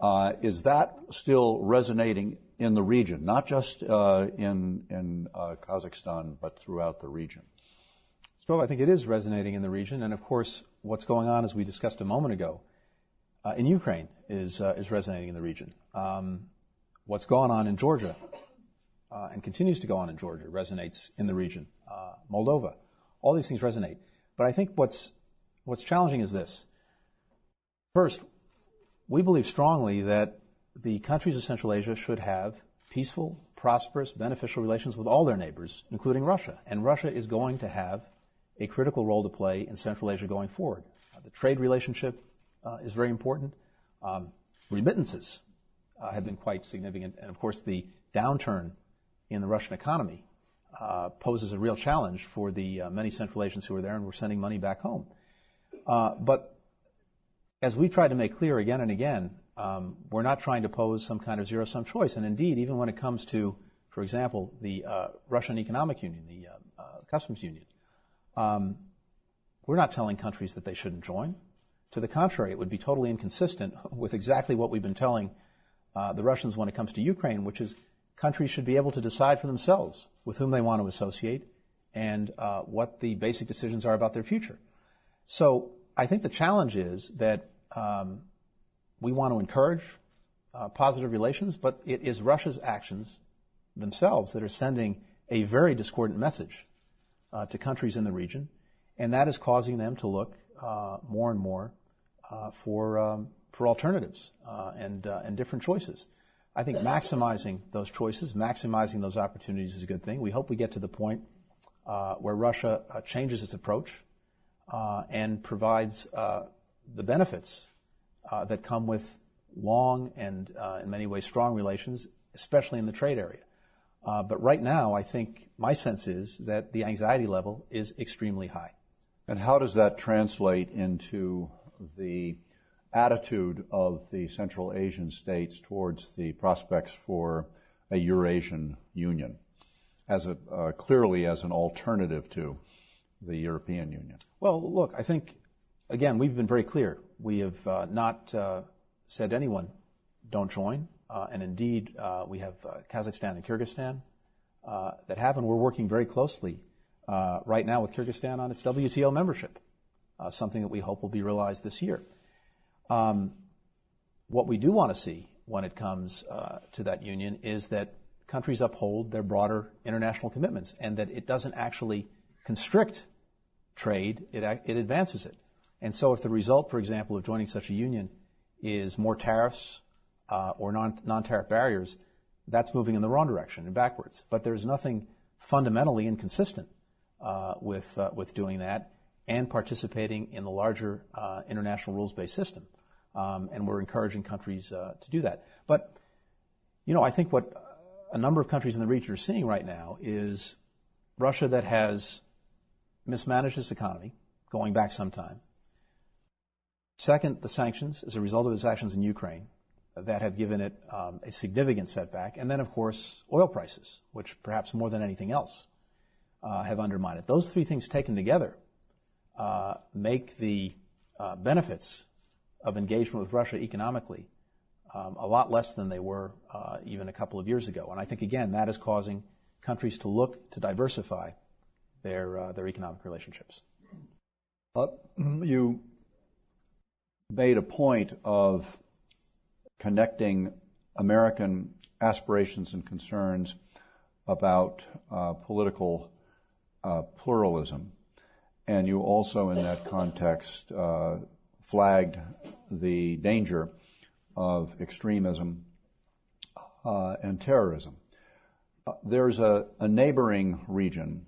Uh, is that still resonating in the region, not just uh, in, in uh, Kazakhstan, but throughout the region? Strobe, I think it is resonating in the region. And of course, what's going on, as we discussed a moment ago, uh, in Ukraine is, is resonating in the region. Um, what's going on in Georgia uh, and continues to go on in Georgia, resonates in the region. Uh, Moldova, all these things resonate. But I think what's what's challenging is this. First, we believe strongly that the countries of Central Asia should have peaceful, prosperous, beneficial relations with all their neighbors, including Russia. And Russia is going to have a critical role to play in Central Asia going forward. Uh, the trade relationship uh, is very important. Um, remittances uh, have been quite significant. And of course, the downturn in the Russian economy uh, poses a real challenge for the uh, many Central Asians who are there and we're sending money back home. Uh, but as we tried to make clear again and again, um, we're not trying to pose some kind of zero sum choice. And indeed, even when it comes to, for example, the uh, Eurasian Economic Union, the uh, uh, Customs Union, um, we're not telling countries that they shouldn't join. To the contrary, it would be totally inconsistent with exactly what we've been telling the Russians when it comes to Ukraine, which is countries should be able to decide for themselves with whom they want to associate and uh, what the basic decisions are about their future. So I think the challenge is that um, we want to encourage uh, positive relations, but it is Russia's actions themselves that are sending a very discordant message uh, to countries in the region, and that is causing them to look uh, more and more uh, for um, for alternatives uh, and and different choices. I think maximizing those choices, maximizing those opportunities is a good thing. We hope we get to the point uh, where Russia uh, changes its approach uh, and provides uh, the benefits uh, that come with long and, uh, in many ways, strong relations, especially in the trade area. but right now, I think my sense is that the anxiety level is extremely high. And how does that translate into the attitude of the Central Asian states towards the prospects for a Eurasian Union, as a, uh, clearly as an alternative to the European Union? Well, look, I think, again, we've been very clear. We have uh, not uh, said to anyone, don't join. Uh, and indeed, we have Kazakhstan and Kyrgyzstan that have, and we're working very closely right now with Kyrgyzstan on its WTO membership, something that we hope will be realized this year. Um, what we do want to see when it comes to that union is that countries uphold their broader international commitments and that it doesn't actually constrict trade, it advances it. And so if the result, for example, of joining such a union is more tariffs uh, or non, non-tariff barriers, that's moving in the wrong direction and backwards. But there's nothing fundamentally inconsistent uh, with, uh, with doing that and participating in the larger uh, international rules-based system. Um, and we're encouraging countries uh, to do that. But, you know, I think what a number of countries in the region are seeing right now is Russia that has mismanaged its economy, going back some time. Second, the sanctions, as a result of its actions in Ukraine, that have given it um, a significant setback. And then, of course, oil prices, which perhaps more than anything else uh, have undermined it. Those three things taken together uh, make the uh, benefits of engagement with Russia economically um, a lot less than they were uh, even a couple of years ago. And I think, again, that is causing countries to look to diversify their, uh, their economic relationships. Uh, you made a point of connecting American aspirations and concerns about uh, political uh, pluralism. And you also, in that context, uh, flagged the danger of extremism uh, and terrorism. Uh, there's a, a neighboring region,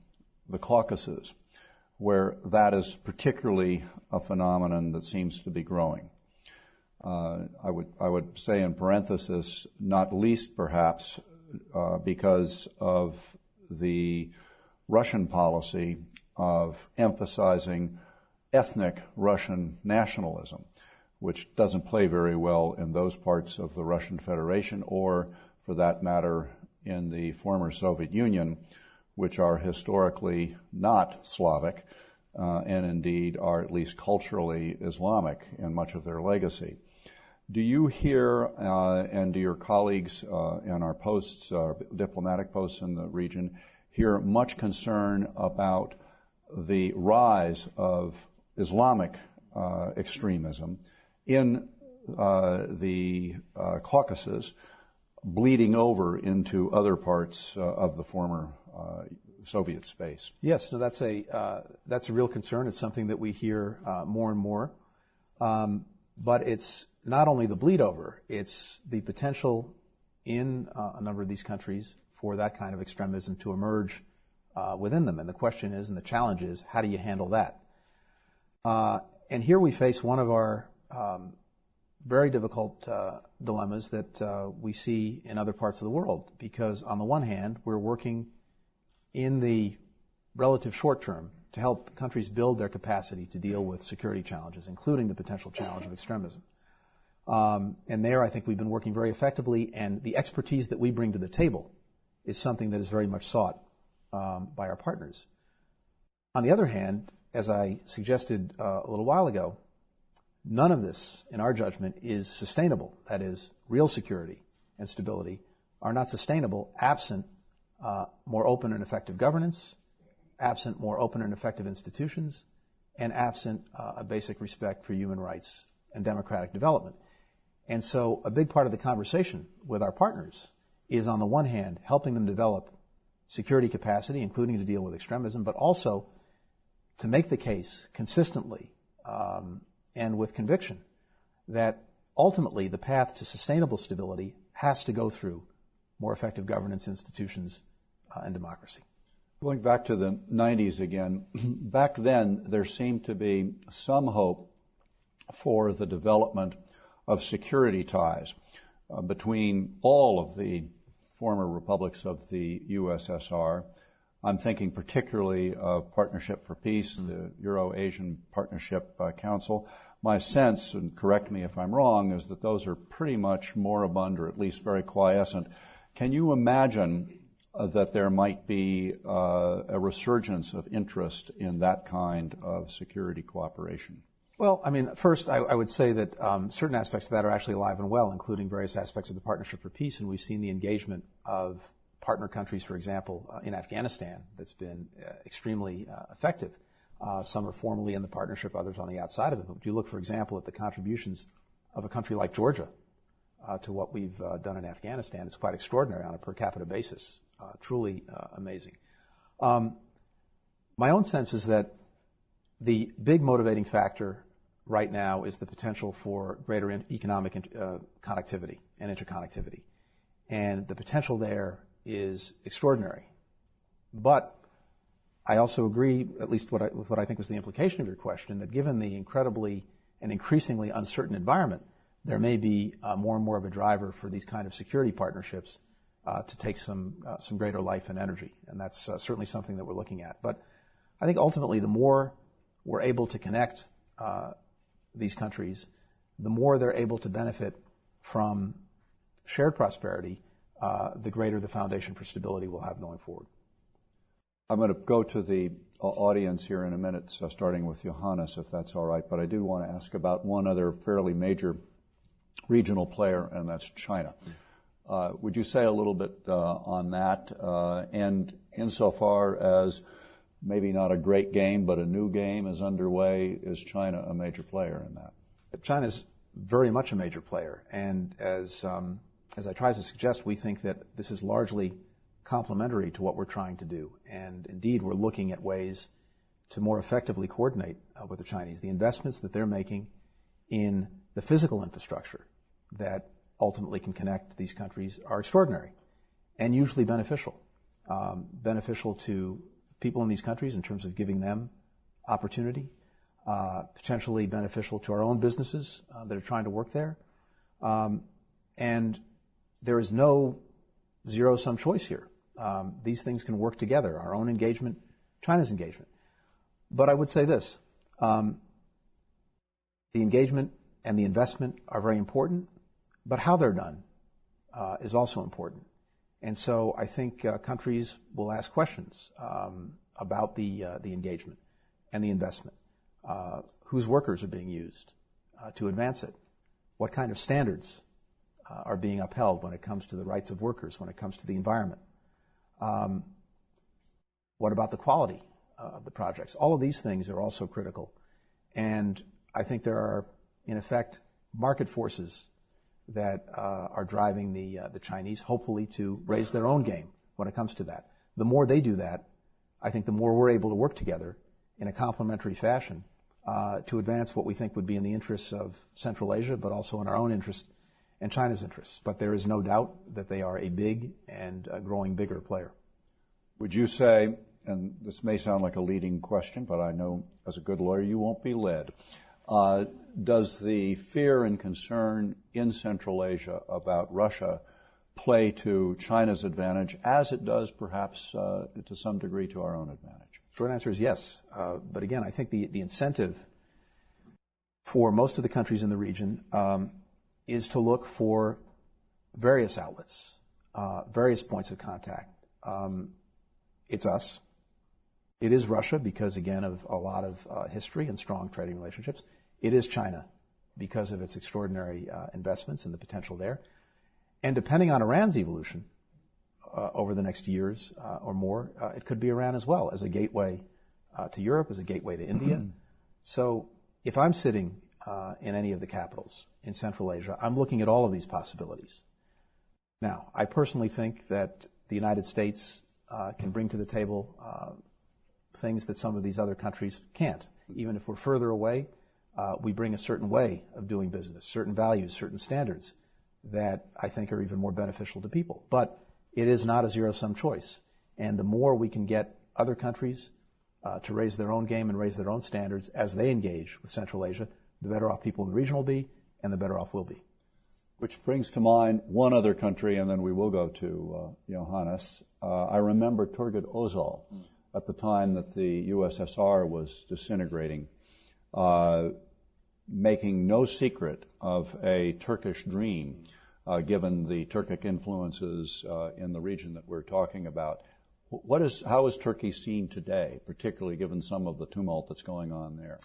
the Caucasus, where that is particularly a phenomenon that seems to be growing. Uh, I would I would say in parenthesis, not least perhaps uh, because of the Russian policy of emphasizing ethnic Russian nationalism, which doesn't play very well in those parts of the Russian Federation, or for that matter, in the former Soviet Union, which are historically not Slavic, uh, and indeed are at least culturally Islamic in much of their legacy. Do you hear, uh, and do your colleagues uh, in our posts, uh, diplomatic posts in the region, hear much concern about the rise of Islamic uh, extremism in uh, the Caucasus, bleeding over into other parts of the former Soviet space. Yes, no, that's a uh, that's a real concern. It's something that we hear uh, more and more. Um, but it's not only the bleed over; it's the potential in uh, a number of these countries for that kind of extremism to emerge uh, within them. And the question is, and the challenge is, how do you handle that? Uh, and here we face one of our um, very difficult uh, dilemmas that we see in other parts of the world, because on the one hand, we're working in the relative short term to help countries build their capacity to deal with security challenges, including the potential challenge of extremism. Um, and there, I think we've been working very effectively, and the expertise that we bring to the table is something that is very much sought um, by our partners. On the other hand, as I suggested uh, a little while ago, none of this, in our judgment, is sustainable. That is, real security and stability are not sustainable absent uh, more open and effective governance, absent more open and effective institutions, and absent uh, a basic respect for human rights and democratic development. And so a big part of the conversation with our partners is on the one hand, helping them develop security capacity, including to deal with extremism, but also to make the case consistently um, and with conviction that ultimately the path to sustainable stability has to go through more effective governance institutions and democracy. Going back to the 90s again, back then there seemed to be some hope for the development of security ties uh, between all of the former republics of the USSR. I'm thinking particularly of Partnership for Peace, mm-hmm. the Euro-Asian Partnership uh, Council. My sense, and correct me if I'm wrong, is that those are pretty much moribund or at least very quiescent. Can you imagine uh, that there might be uh, a resurgence of interest in that kind of security cooperation? Well, I mean, first, I, I would say that um, certain aspects of that are actually alive and well, including various aspects of the Partnership for Peace, and we've seen the engagement of partner countries, for example, uh, in Afghanistan, that's been uh, extremely uh, effective. Some are formally in the partnership, others on the outside of it. But if you look, for example, at the contributions of a country like Georgia to what we've done in Afghanistan, it's quite extraordinary on a per capita basis. Uh, truly uh, amazing. Um, my own sense is that the big motivating factor right now is the potential for greater economic uh, connectivity and interconnectivity. And the potential there is extraordinary. But I also agree, at least with what I think was the implication of your question, that given the incredibly and increasingly uncertain environment, there may be more and more of a driver for these kind of security partnerships to take some uh, some greater life and energy, and that's uh, certainly something that we're looking at. But I think ultimately, the more we're able to connect uh, these countries, the more they're able to benefit from shared prosperity, uh, the greater the foundation for stability we'll have going forward. I'm going to go to the uh, audience here in a minute, starting with Johannes, if that's all right. But I do want to ask about one other fairly major regional player, and that's China. Uh, would you say a little bit uh, on that? Uh, and insofar as maybe not a great game, but a new game is underway, is China a major player in that? China's very much a major player, and as um, I tried to suggest, we think that this is largely complementary to what we're trying to do. And indeed, we're looking at ways to more effectively coordinate with the Chinese. The investments that they're making in the physical infrastructure that ultimately can connect these countries are extraordinary and usually beneficial. Um, beneficial to people in these countries in terms of giving them opportunity, uh, potentially beneficial to our own businesses uh, that are trying to work there. Um, and there is no zero sum choice here. Um, these things can work together our own engagement, China's engagement. But I would say this um, the engagement and the investment are very important, but how they're done uh, is also important. And so I think uh, countries will ask questions um, about the, uh, the engagement and the investment. Uh, whose workers are being used uh, to advance it? What kind of standards uh, are being upheld when it comes to the rights of workers, when it comes to the environment? Um, what about the quality of the projects? All of these things are also critical. And I think there are, in effect, market forces that uh, are driving the, uh, the Chinese, hopefully, to raise their own game when it comes to that. The more they do that, I think the more we're able to work together in a complementary fashion uh, to advance what we think would be in the interests of Central Asia, but also in our own interest and China's interests. But there is no doubt that they are a big and growing bigger player. Would you say, and this may sound like a leading question, but I know as a good lawyer you won't be led. Does the fear and concern in Central Asia about Russia play to China's advantage as it does perhaps uh, to some degree to our own advantage? Short answer is yes. Uh, but again, I think the, the incentive for most of the countries in the region um, is to look for various outlets, uh, various points of contact. Um, it's us. It is Russia because, again, of a lot of uh, history and strong trading relationships. It is China because of its extraordinary uh, investments and the potential there. And depending on Iran's evolution uh, over the next years uh, or more, uh, it could be Iran as well as a gateway uh, to Europe, as a gateway to India. so if I'm sitting in any of the capitals in Central Asia, I'm looking at all of these possibilities. Now, I personally think that the United States uh, can bring to the table uh, things that some of these other countries can't. Even if we're further away, uh, we bring a certain way of doing business, certain values, certain standards that I think are even more beneficial to people. But it is not a zero sum choice. And the more we can get other countries uh, to raise their own game and raise their own standards as they engage with Central Asia, the better off people in the region will be, and the better off we'll be. Which brings to mind one other country, and then we will go to uh, Johannes. Uh, I remember Turgut Özal at the time that the USSR was disintegrating, uh, making no secret of a Turkish dream, uh, given the Turkic influences uh, in the region that we're talking about. What is, how is Turkey seen today, particularly given some of the tumult that's going on there?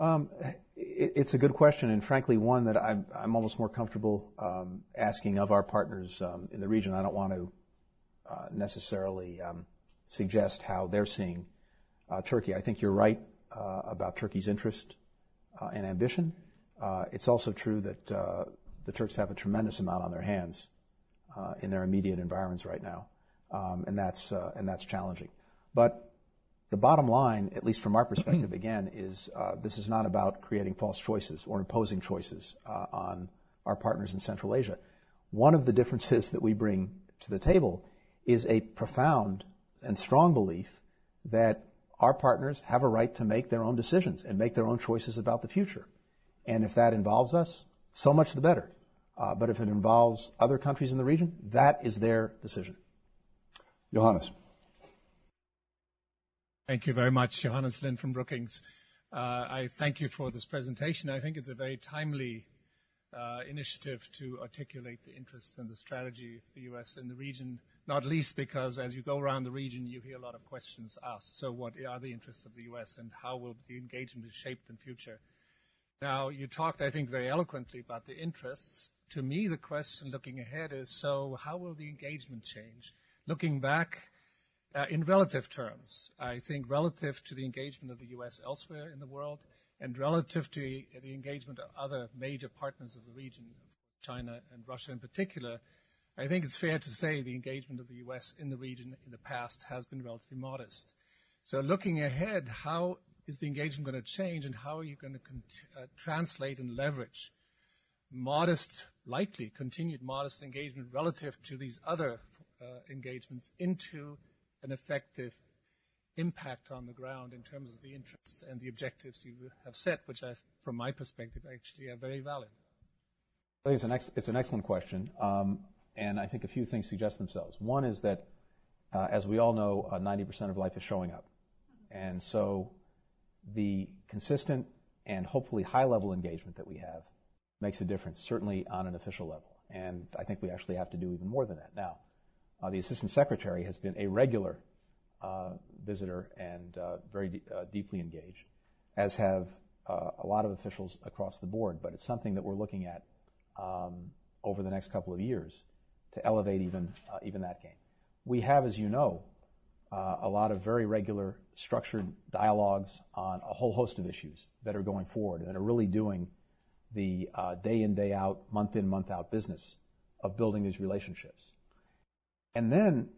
Um, it, it's a good question, and frankly, one that I'm, I'm almost more comfortable um, asking of our partners um, in the region. I don't want to uh, necessarily um, suggest how they're seeing uh, Turkey. I think you're right uh, about Turkey's interest and ambition. Uh, it's also true that uh, the Turks have a tremendous amount on their hands in their immediate environments right now, um, and that's and that's challenging. But the bottom line, at least from our perspective, again, is uh, this is not about creating false choices or imposing choices uh, on our partners in Central Asia. One of the differences that we bring to the table is a profound and strong belief that our partners have a right to make their own decisions and make their own choices about the future. And if that involves us, so much the better. Uh, but if it involves other countries in the region, that is their decision. Johannes. Thank you very much. Johannes Linn from Brookings. Uh, I thank you for this presentation. I think it's a very timely uh, initiative to articulate the interests and the strategy of the U.S. in the region, not least because as you go around the region, you hear a lot of questions asked. So what are the interests of the U.S. and how will the engagement be shaped in future? Now, you talked, I think, very eloquently about the interests. To me, the question looking ahead is, so how will the engagement change? Looking back, uh, in relative terms, I think relative to the engagement of the U.S. elsewhere in the world, and relative to the engagement of other major partners of the region, China and Russia in particular, I think it's fair to say the engagement of the U.S. in the region in the past has been relatively modest. So looking ahead, how is the engagement going to change, and how are you going to uh, translate and leverage modest, likely continued modest engagement relative to these other uh, engagements into an effective impact on the ground in terms of the interests and the objectives you have set, which I, from my perspective, actually are very valid? I think it's an, ex- it's an excellent question, um, and I think a few things suggest themselves. One is that, uh, as we all know, uh, 90% of life is showing up. And so the consistent and hopefully high level engagement that we have makes a difference, certainly on an official level. And I think we actually have to do even more than that. Now, uh, the Assistant Secretary has been a regular uh, visitor and uh, very deeply engaged, as have a lot of officials across the board. But it's something that we're looking at um, over the next couple of years to elevate even uh, even that game. We have, as you know, uh, a lot of very regular structured dialogues on a whole host of issues that are going forward and are really doing the uh, day in, day out, month in, month out business of building these relationships. And then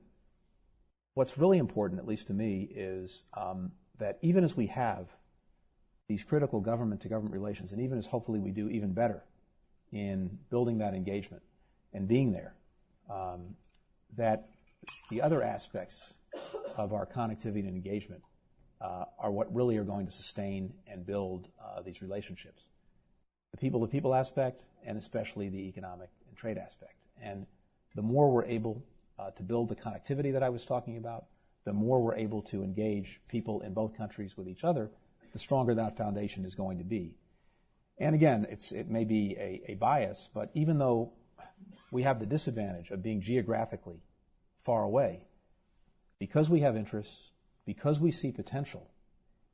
what's really important, at least to me, is um, that even as we have these critical government to government relations, and even as hopefully we do even better in building that engagement and being there, that the other aspects of our connectivity and engagement uh, are what really are going to sustain and build uh, these relationships. The people to people aspect, and especially the economic and trade aspect. And the more we're able uh, to build the connectivity that I was talking about, the more we're able to engage people in both countries with each other, the stronger that foundation is going to be. And again, it may be a bias, but even though we have the disadvantage of being geographically far away, because we have interests, because we see potential,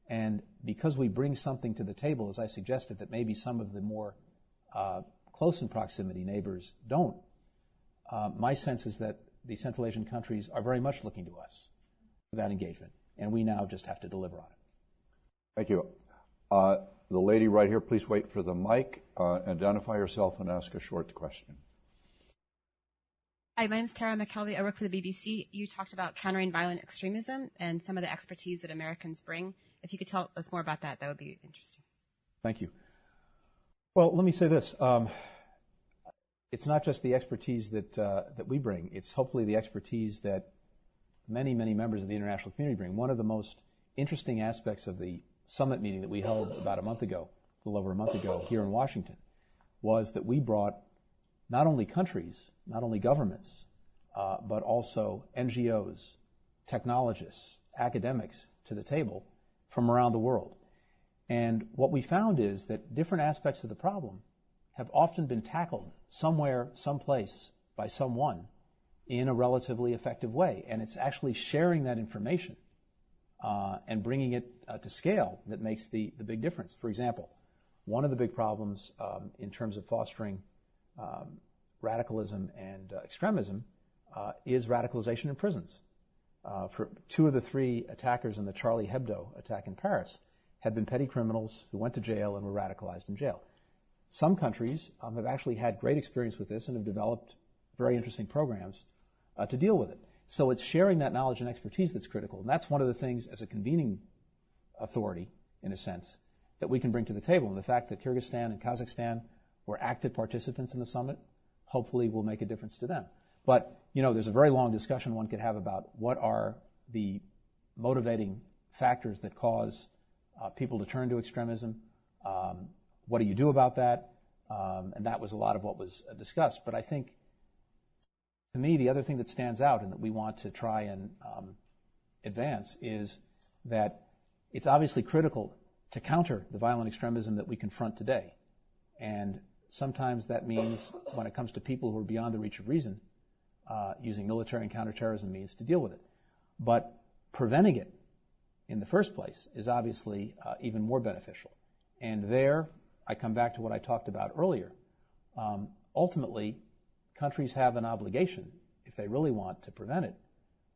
and because we bring something to the table, as I suggested, that maybe some of the more uh, close in proximity neighbors don't, uh, my sense is that the Central Asian countries are very much looking to us for that engagement, and we now just have to deliver on it. Thank you. Uh, the lady right here, please wait for the mic. Uh, identify yourself and ask a short question. Hi, my name is Tara McKelvey. I work for the BBC. You talked about countering violent extremism and some of the expertise that Americans bring. If you could tell us more about that, that would be interesting. Thank you. Well, let me say this. Um, it's not just the expertise that uh, that we bring. It's hopefully the expertise that many, many members of the international community bring. One of the most interesting aspects of the summit meeting that we held about a month ago, a little over a month ago, here in Washington, was that we brought not only countries, not only governments, uh, but also NGOs, technologists, academics to the table from around the world. And what we found is that different aspects of the problem have often been tackled somewhere, someplace, by someone in a relatively effective way. And it's actually sharing that information uh, and bringing it uh, to scale that makes the, the big difference. For example, one of the big problems um, in terms of fostering um, radicalism and uh, extremism uh, is radicalization in prisons. Uh, for two of the three attackers in the Charlie Hebdo attack in Paris had been petty criminals who went to jail and were radicalized in jail. Some countries um, have actually had great experience with this and have developed very interesting programs uh, to deal with it. So it's sharing that knowledge and expertise that's critical. And that's one of the things as a convening authority, in a sense, that we can bring to the table. And the fact that Kyrgyzstan and Kazakhstan were active participants in the summit hopefully will make a difference to them. But, you know, there's a very long discussion one could have about what are the motivating factors that cause uh, people to turn to extremism. Um, what do you do about that? Um, and that was a lot of what was discussed. But I think, to me, the other thing that stands out and that we want to try and um, advance is that it's obviously critical to counter the violent extremism that we confront today. And sometimes that means, when it comes to people who are beyond the reach of reason, uh, using military and counterterrorism means to deal with it. But preventing it in the first place is obviously uh, even more beneficial. And there, I come back to what I talked about earlier. Um, ultimately, countries have an obligation, if they really want to prevent it,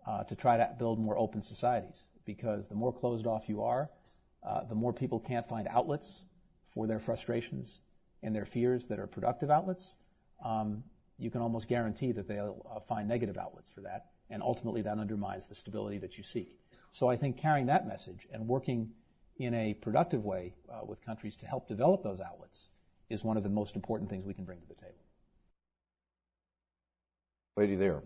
uh, to try to build more open societies. Because the more closed off you are, uh, the more people can't find outlets for their frustrations and their fears that are productive outlets. Um, you can almost guarantee that they'll uh, find negative outlets for that, and ultimately that undermines the stability that you seek. So I think carrying that message and working in a productive way uh, with countries to help develop those outlets is one of the most important things we can bring to the table. Lady there.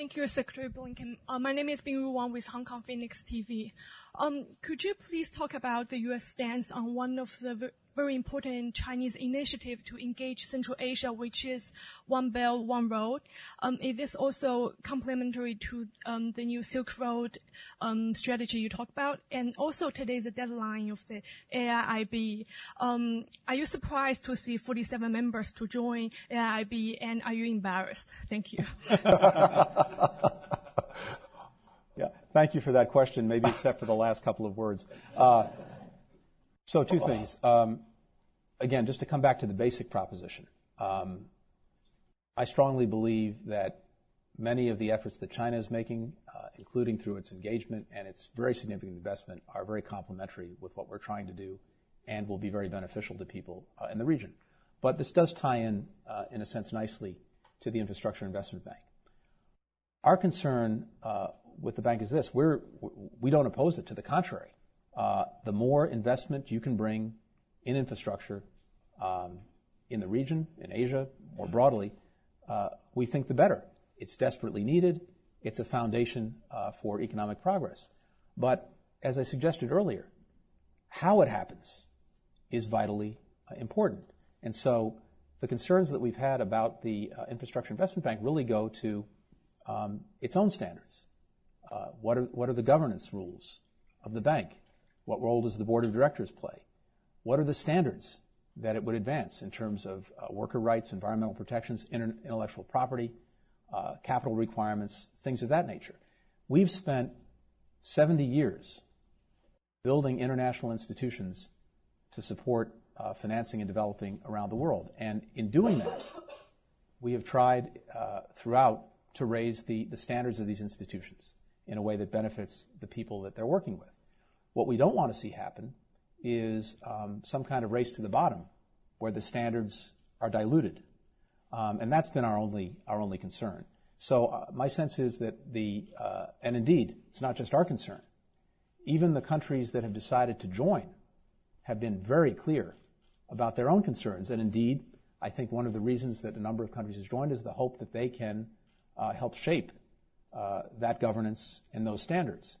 Thank you, Secretary Blinken. Uh, my name is Bingru Wang with Hong Kong Phoenix TV. Um, could you please talk about the U.S. stance on one of the very important Chinese initiative to engage Central Asia, which is One Belt, One Road. Um, it is also complementary to um, the new Silk Road um, strategy you talked about, and also today is the deadline of the AIIB. Are you surprised to see 47 members to join AIIB, and are you embarrassed? Thank you. yeah, thank you for that question, maybe except for the last couple of words. Uh, so two things. Again, just to come back to the basic proposition, um, I strongly believe that many of the efforts that China is making, uh, including through its engagement and its very significant investment, are very complementary with what we're trying to do and will be very beneficial to people uh, in the region. But this does tie in, uh, in a sense, nicely to the Infrastructure Investment Bank. Our concern uh, with the bank is this: we're we don't oppose it. To the contrary, uh, the more investment you can bring in infrastructure um, in the region, in Asia, more broadly, uh, we think the better. It's desperately needed. It's a foundation uh, for economic progress. But as I suggested earlier, how it happens is vitally uh, important. And so the concerns that we've had about the Infrastructure Investment Bank really go to um, its own standards. What are the governance rules of the bank? What role does the board of directors play? What are the standards that it would advance in terms of uh, worker rights, environmental protections, intellectual property, uh, capital requirements, things of that nature? We've spent 70 years building international institutions to support uh, financing and developing around the world. And in doing that, we have tried uh, throughout to raise the, the standards of these institutions in a way that benefits the people that they're working with. What we don't want to see happen is um, some kind of race to the bottom where the standards are diluted. Um, and that's been our only, our only concern. So uh, my sense is that the, uh, and indeed, it's not just our concern. Even the countries that have decided to join have been very clear about their own concerns. And indeed, I think one of the reasons that a number of countries have joined is the hope that they can uh, help shape uh, that governance and those standards.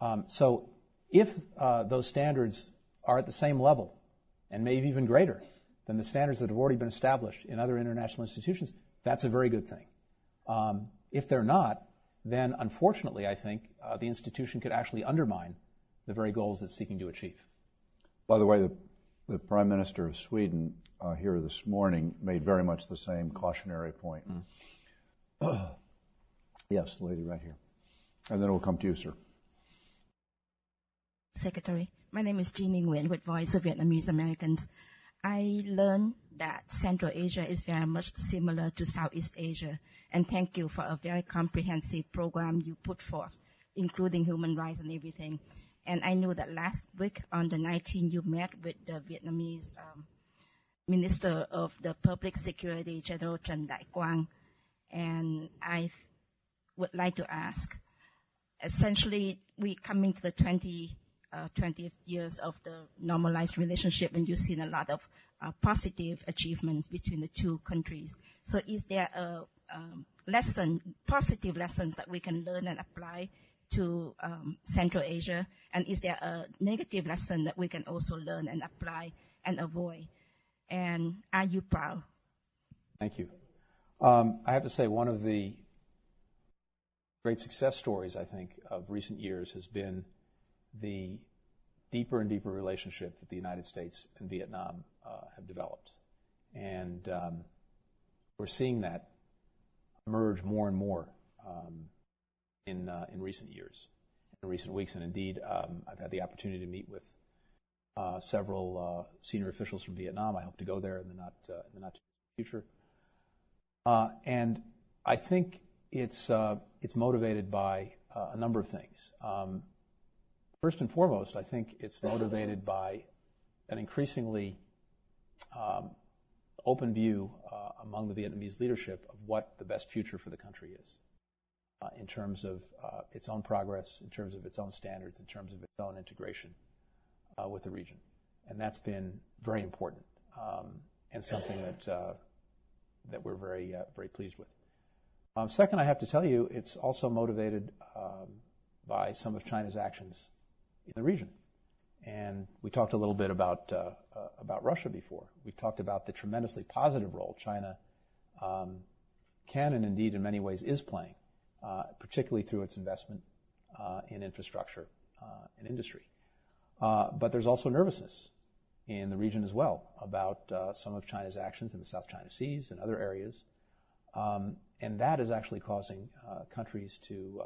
Um, so if uh, those standards are at the same level and maybe even greater than the standards that have already been established in other international institutions, that's a very good thing. Um, if they're not, then unfortunately, I think uh, the institution could actually undermine the very goals it's seeking to achieve. By the way, the, the Prime Minister of Sweden uh, here this morning made very much the same cautionary point. Mm. yes, the lady right here. And then we'll come to you, sir. Secretary. My name is Jean Nguyen with Voice of Vietnamese Americans. I learned that Central Asia is very much similar to Southeast Asia, and thank you for a very comprehensive program you put forth, including human rights and everything. And I know that last week on the 19th, you met with the Vietnamese um, Minister of the Public Security, General Trần Đại Quang, and I would like to ask, essentially, we coming to the 20 uh, 20th years of the normalized relationship, and you've seen a lot of uh, positive achievements between the two countries. So, is there a um, lesson, positive lessons that we can learn and apply to um, Central Asia? And is there a negative lesson that we can also learn and apply and avoid? And are you proud? Thank you. Um, I have to say, one of the great success stories, I think, of recent years has been the deeper and deeper relationship that the United States and Vietnam uh, have developed. And um, we're seeing that emerge more and more um, in, uh, in recent years, in recent weeks. And indeed, um, I've had the opportunity to meet with uh, several uh, senior officials from Vietnam. I hope to go there in the not, uh, in the not too future. Uh, and I think it's, it's motivated by a number of things. Um, First and foremost, I think it's motivated by an increasingly um, open view uh, among the Vietnamese leadership of what the best future for the country is uh, in terms of uh, its own progress, in terms of its own standards, in terms of its own integration uh, with the region. And that's been very important um, and something that, uh, that we're very, uh, very pleased with. Um, second, I have to tell you, it's also motivated um, by some of China's actions in the region. And we talked a little bit about uh, uh, about Russia before. We've talked about the tremendously positive role China um, can and indeed in many ways is playing, uh, particularly through its investment uh, in infrastructure uh, and industry. Uh, but there's also nervousness in the region as well about some of China's actions in the South China Seas and other areas, um, and that is actually causing countries to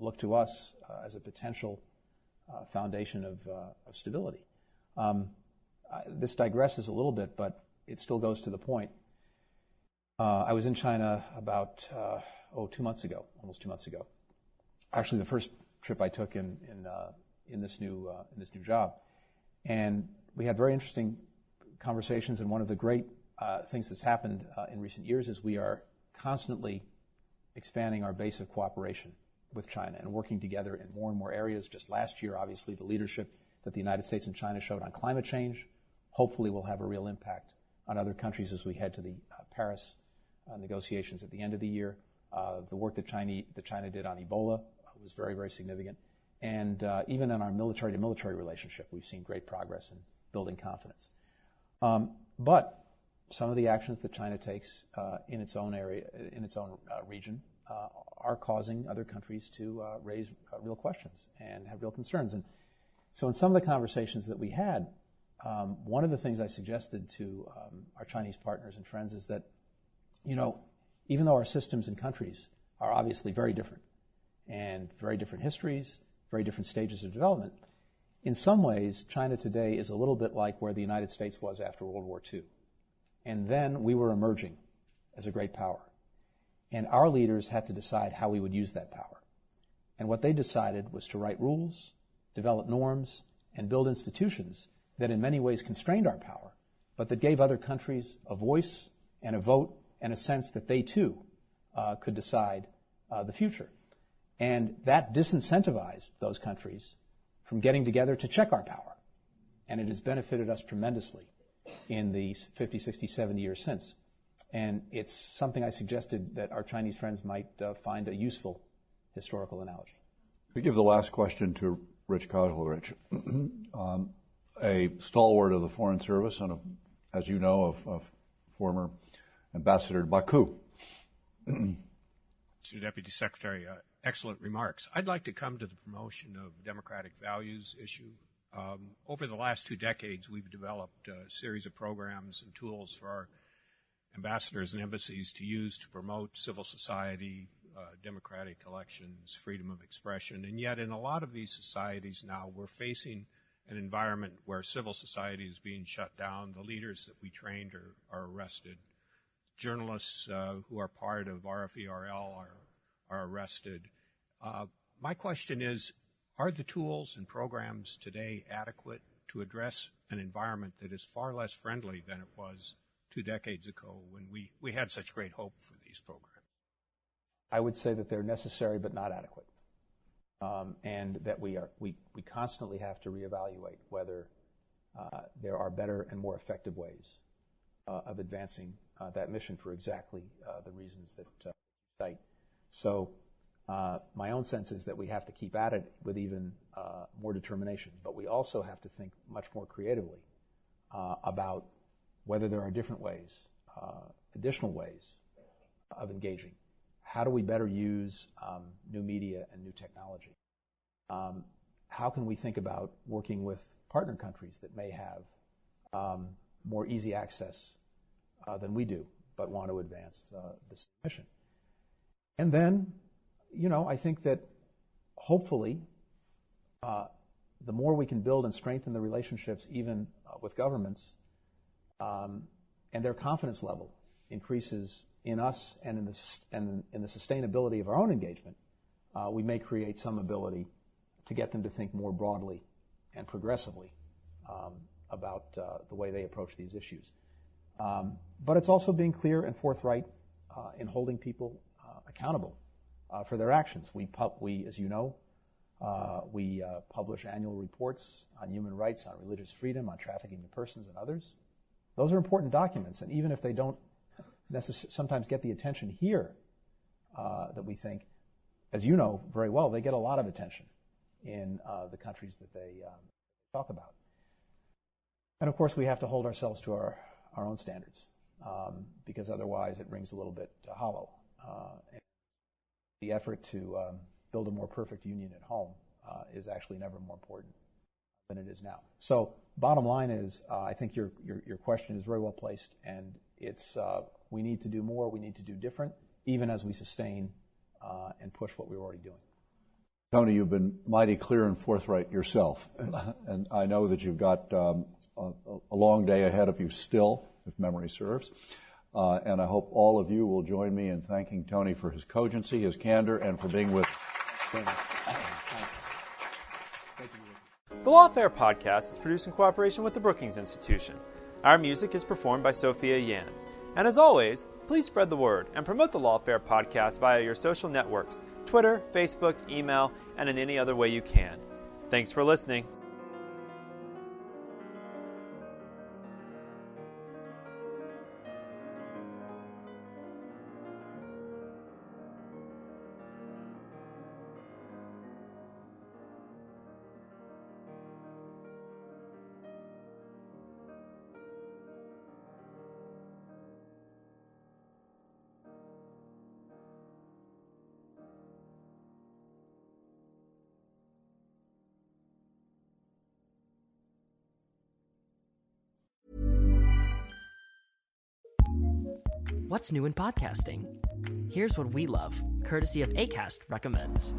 look to us as a potential foundation of, uh, of stability. Um, I, this digresses a little bit, but it still goes to the point. Uh, I was in China about oh two months ago, almost two months ago. Actually, the first trip I took in in in this new in this new job, and we had very interesting conversations. And one of the great uh, things that's happened uh, in recent years is we are constantly expanding our base of cooperation with China and working together in more and more areas. Just last year, obviously, the leadership that the United States and China showed on climate change hopefully will have a real impact on other countries as we head to the uh, Paris uh, negotiations at the end of the year. Uh, the work that China, that China did on Ebola was very, very significant. And uh, even in our military to military relationship, we've seen great progress in building confidence. Um, but some of the actions that China takes uh, in its own area, in its own uh, region, uh, are causing other countries to uh, raise uh, real questions and have real concerns. And so, in some of the conversations that we had, um, one of the things I suggested to um, our Chinese partners and friends is that, you know, even though our systems and countries are obviously very different and very different histories, very different stages of development, in some ways, China today is a little bit like where the United States was after World War II. And then we were emerging as a great power. And our leaders had to decide how we would use that power. And what they decided was to write rules, develop norms, and build institutions that in many ways constrained our power, but that gave other countries a voice and a vote and a sense that they too uh, could decide uh, the future. And that disincentivized those countries from getting together to check our power. And it has benefited us tremendously in the 50, 60, 70 years since. And it's something I suggested that our Chinese friends might uh, find a useful historical analogy. We give the last question to Rich Kauzlarich, um, a stalwart of the Foreign Service and, a, as you know, a, a former ambassador to Baku. to Deputy Secretary, uh, excellent remarks. I'd like to come to the promotion of democratic values issue. Um, over the last two decades, we've developed a series of programs and tools for our ambassadors and embassies to use to promote civil society, uh, democratic elections, freedom of expression. And yet, in a lot of these societies now, we're facing an environment where civil society is being shut down. The leaders that we trained are, are arrested. Journalists uh, who are part of RFERL are, are arrested. Uh, my question is Are the tools and programs today adequate to address an environment that is far less friendly than it was two decades ago when we, we had such great hope for these programs? I would say that they're necessary but not adequate. Um, and that we, are, we, we constantly have to reevaluate whether uh, there are better and more effective ways uh, of advancing uh, that mission for exactly uh, the reasons that uh, you cite. So, uh, my own sense is that we have to keep at it with even more determination, but we also have to think much more creatively about whether there are different ways, uh, additional ways of engaging, how do we better use um, new media and new technology? Um, how can we think about working with partner countries that may have um, more easy access uh, than we do, but want to advance uh, this mission? And then, you know, I think that hopefully, uh, the more we can build and strengthen the relationships, even uh, with governments, and their confidence level increases in us and in the, sustainability of our own engagement, uh, we may create some ability to get them to think more broadly and progressively um, about uh, the way they approach these issues. Um, but it's also being clear and forthright uh, in holding people accountable for their actions. We, as you know, we publish annual reports on human rights, on religious freedom, on trafficking in persons, and others. Those are important documents, and even if they don't necess- sometimes get the attention here uh, that we think, as you know very well, they get a lot of attention in uh, the countries that they um, talk about. And of course, we have to hold ourselves to our, our own standards um, because otherwise it rings a little bit hollow. Uh, the effort to um, build a more perfect union at home uh, is actually never more important than it is now. So, bottom line is, uh, I think your, your, your question is very well placed, and it's uh, we need to do more, we need to do different, even as we sustain uh, and push what we're already doing. Tony, you've been mighty clear and forthright yourself, and I know that you've got um, a, a, long day ahead of you still, if memory serves. Uh, and I hope all of you will join me in thanking Tony for his cogency, his candor, and for being with. The Lawfare podcast is produced in cooperation with the Brookings Institution. Our music is performed by Sophia Yan. And as always, please spread the word and promote the Lawfare podcast via your social networks Twitter, Facebook, email, and in any other way you can. Thanks for listening. What's new in podcasting? Here's what we love, courtesy of ACAST recommends.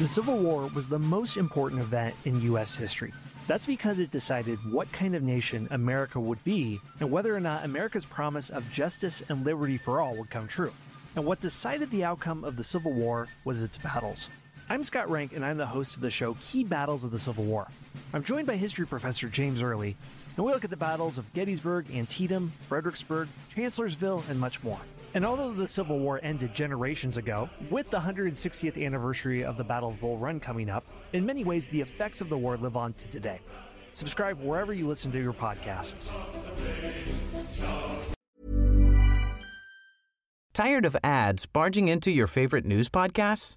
The Civil War was the most important event in U.S. history. That's because it decided what kind of nation America would be and whether or not America's promise of justice and liberty for all would come true. And what decided the outcome of the Civil War was its battles. I'm Scott Rank, and I'm the host of the show Key Battles of the Civil War. I'm joined by history professor James Early, and we look at the battles of Gettysburg, Antietam, Fredericksburg, Chancellorsville, and much more. And although the Civil War ended generations ago, with the 160th anniversary of the Battle of Bull Run coming up, in many ways the effects of the war live on to today. Subscribe wherever you listen to your podcasts. Tired of ads barging into your favorite news podcasts?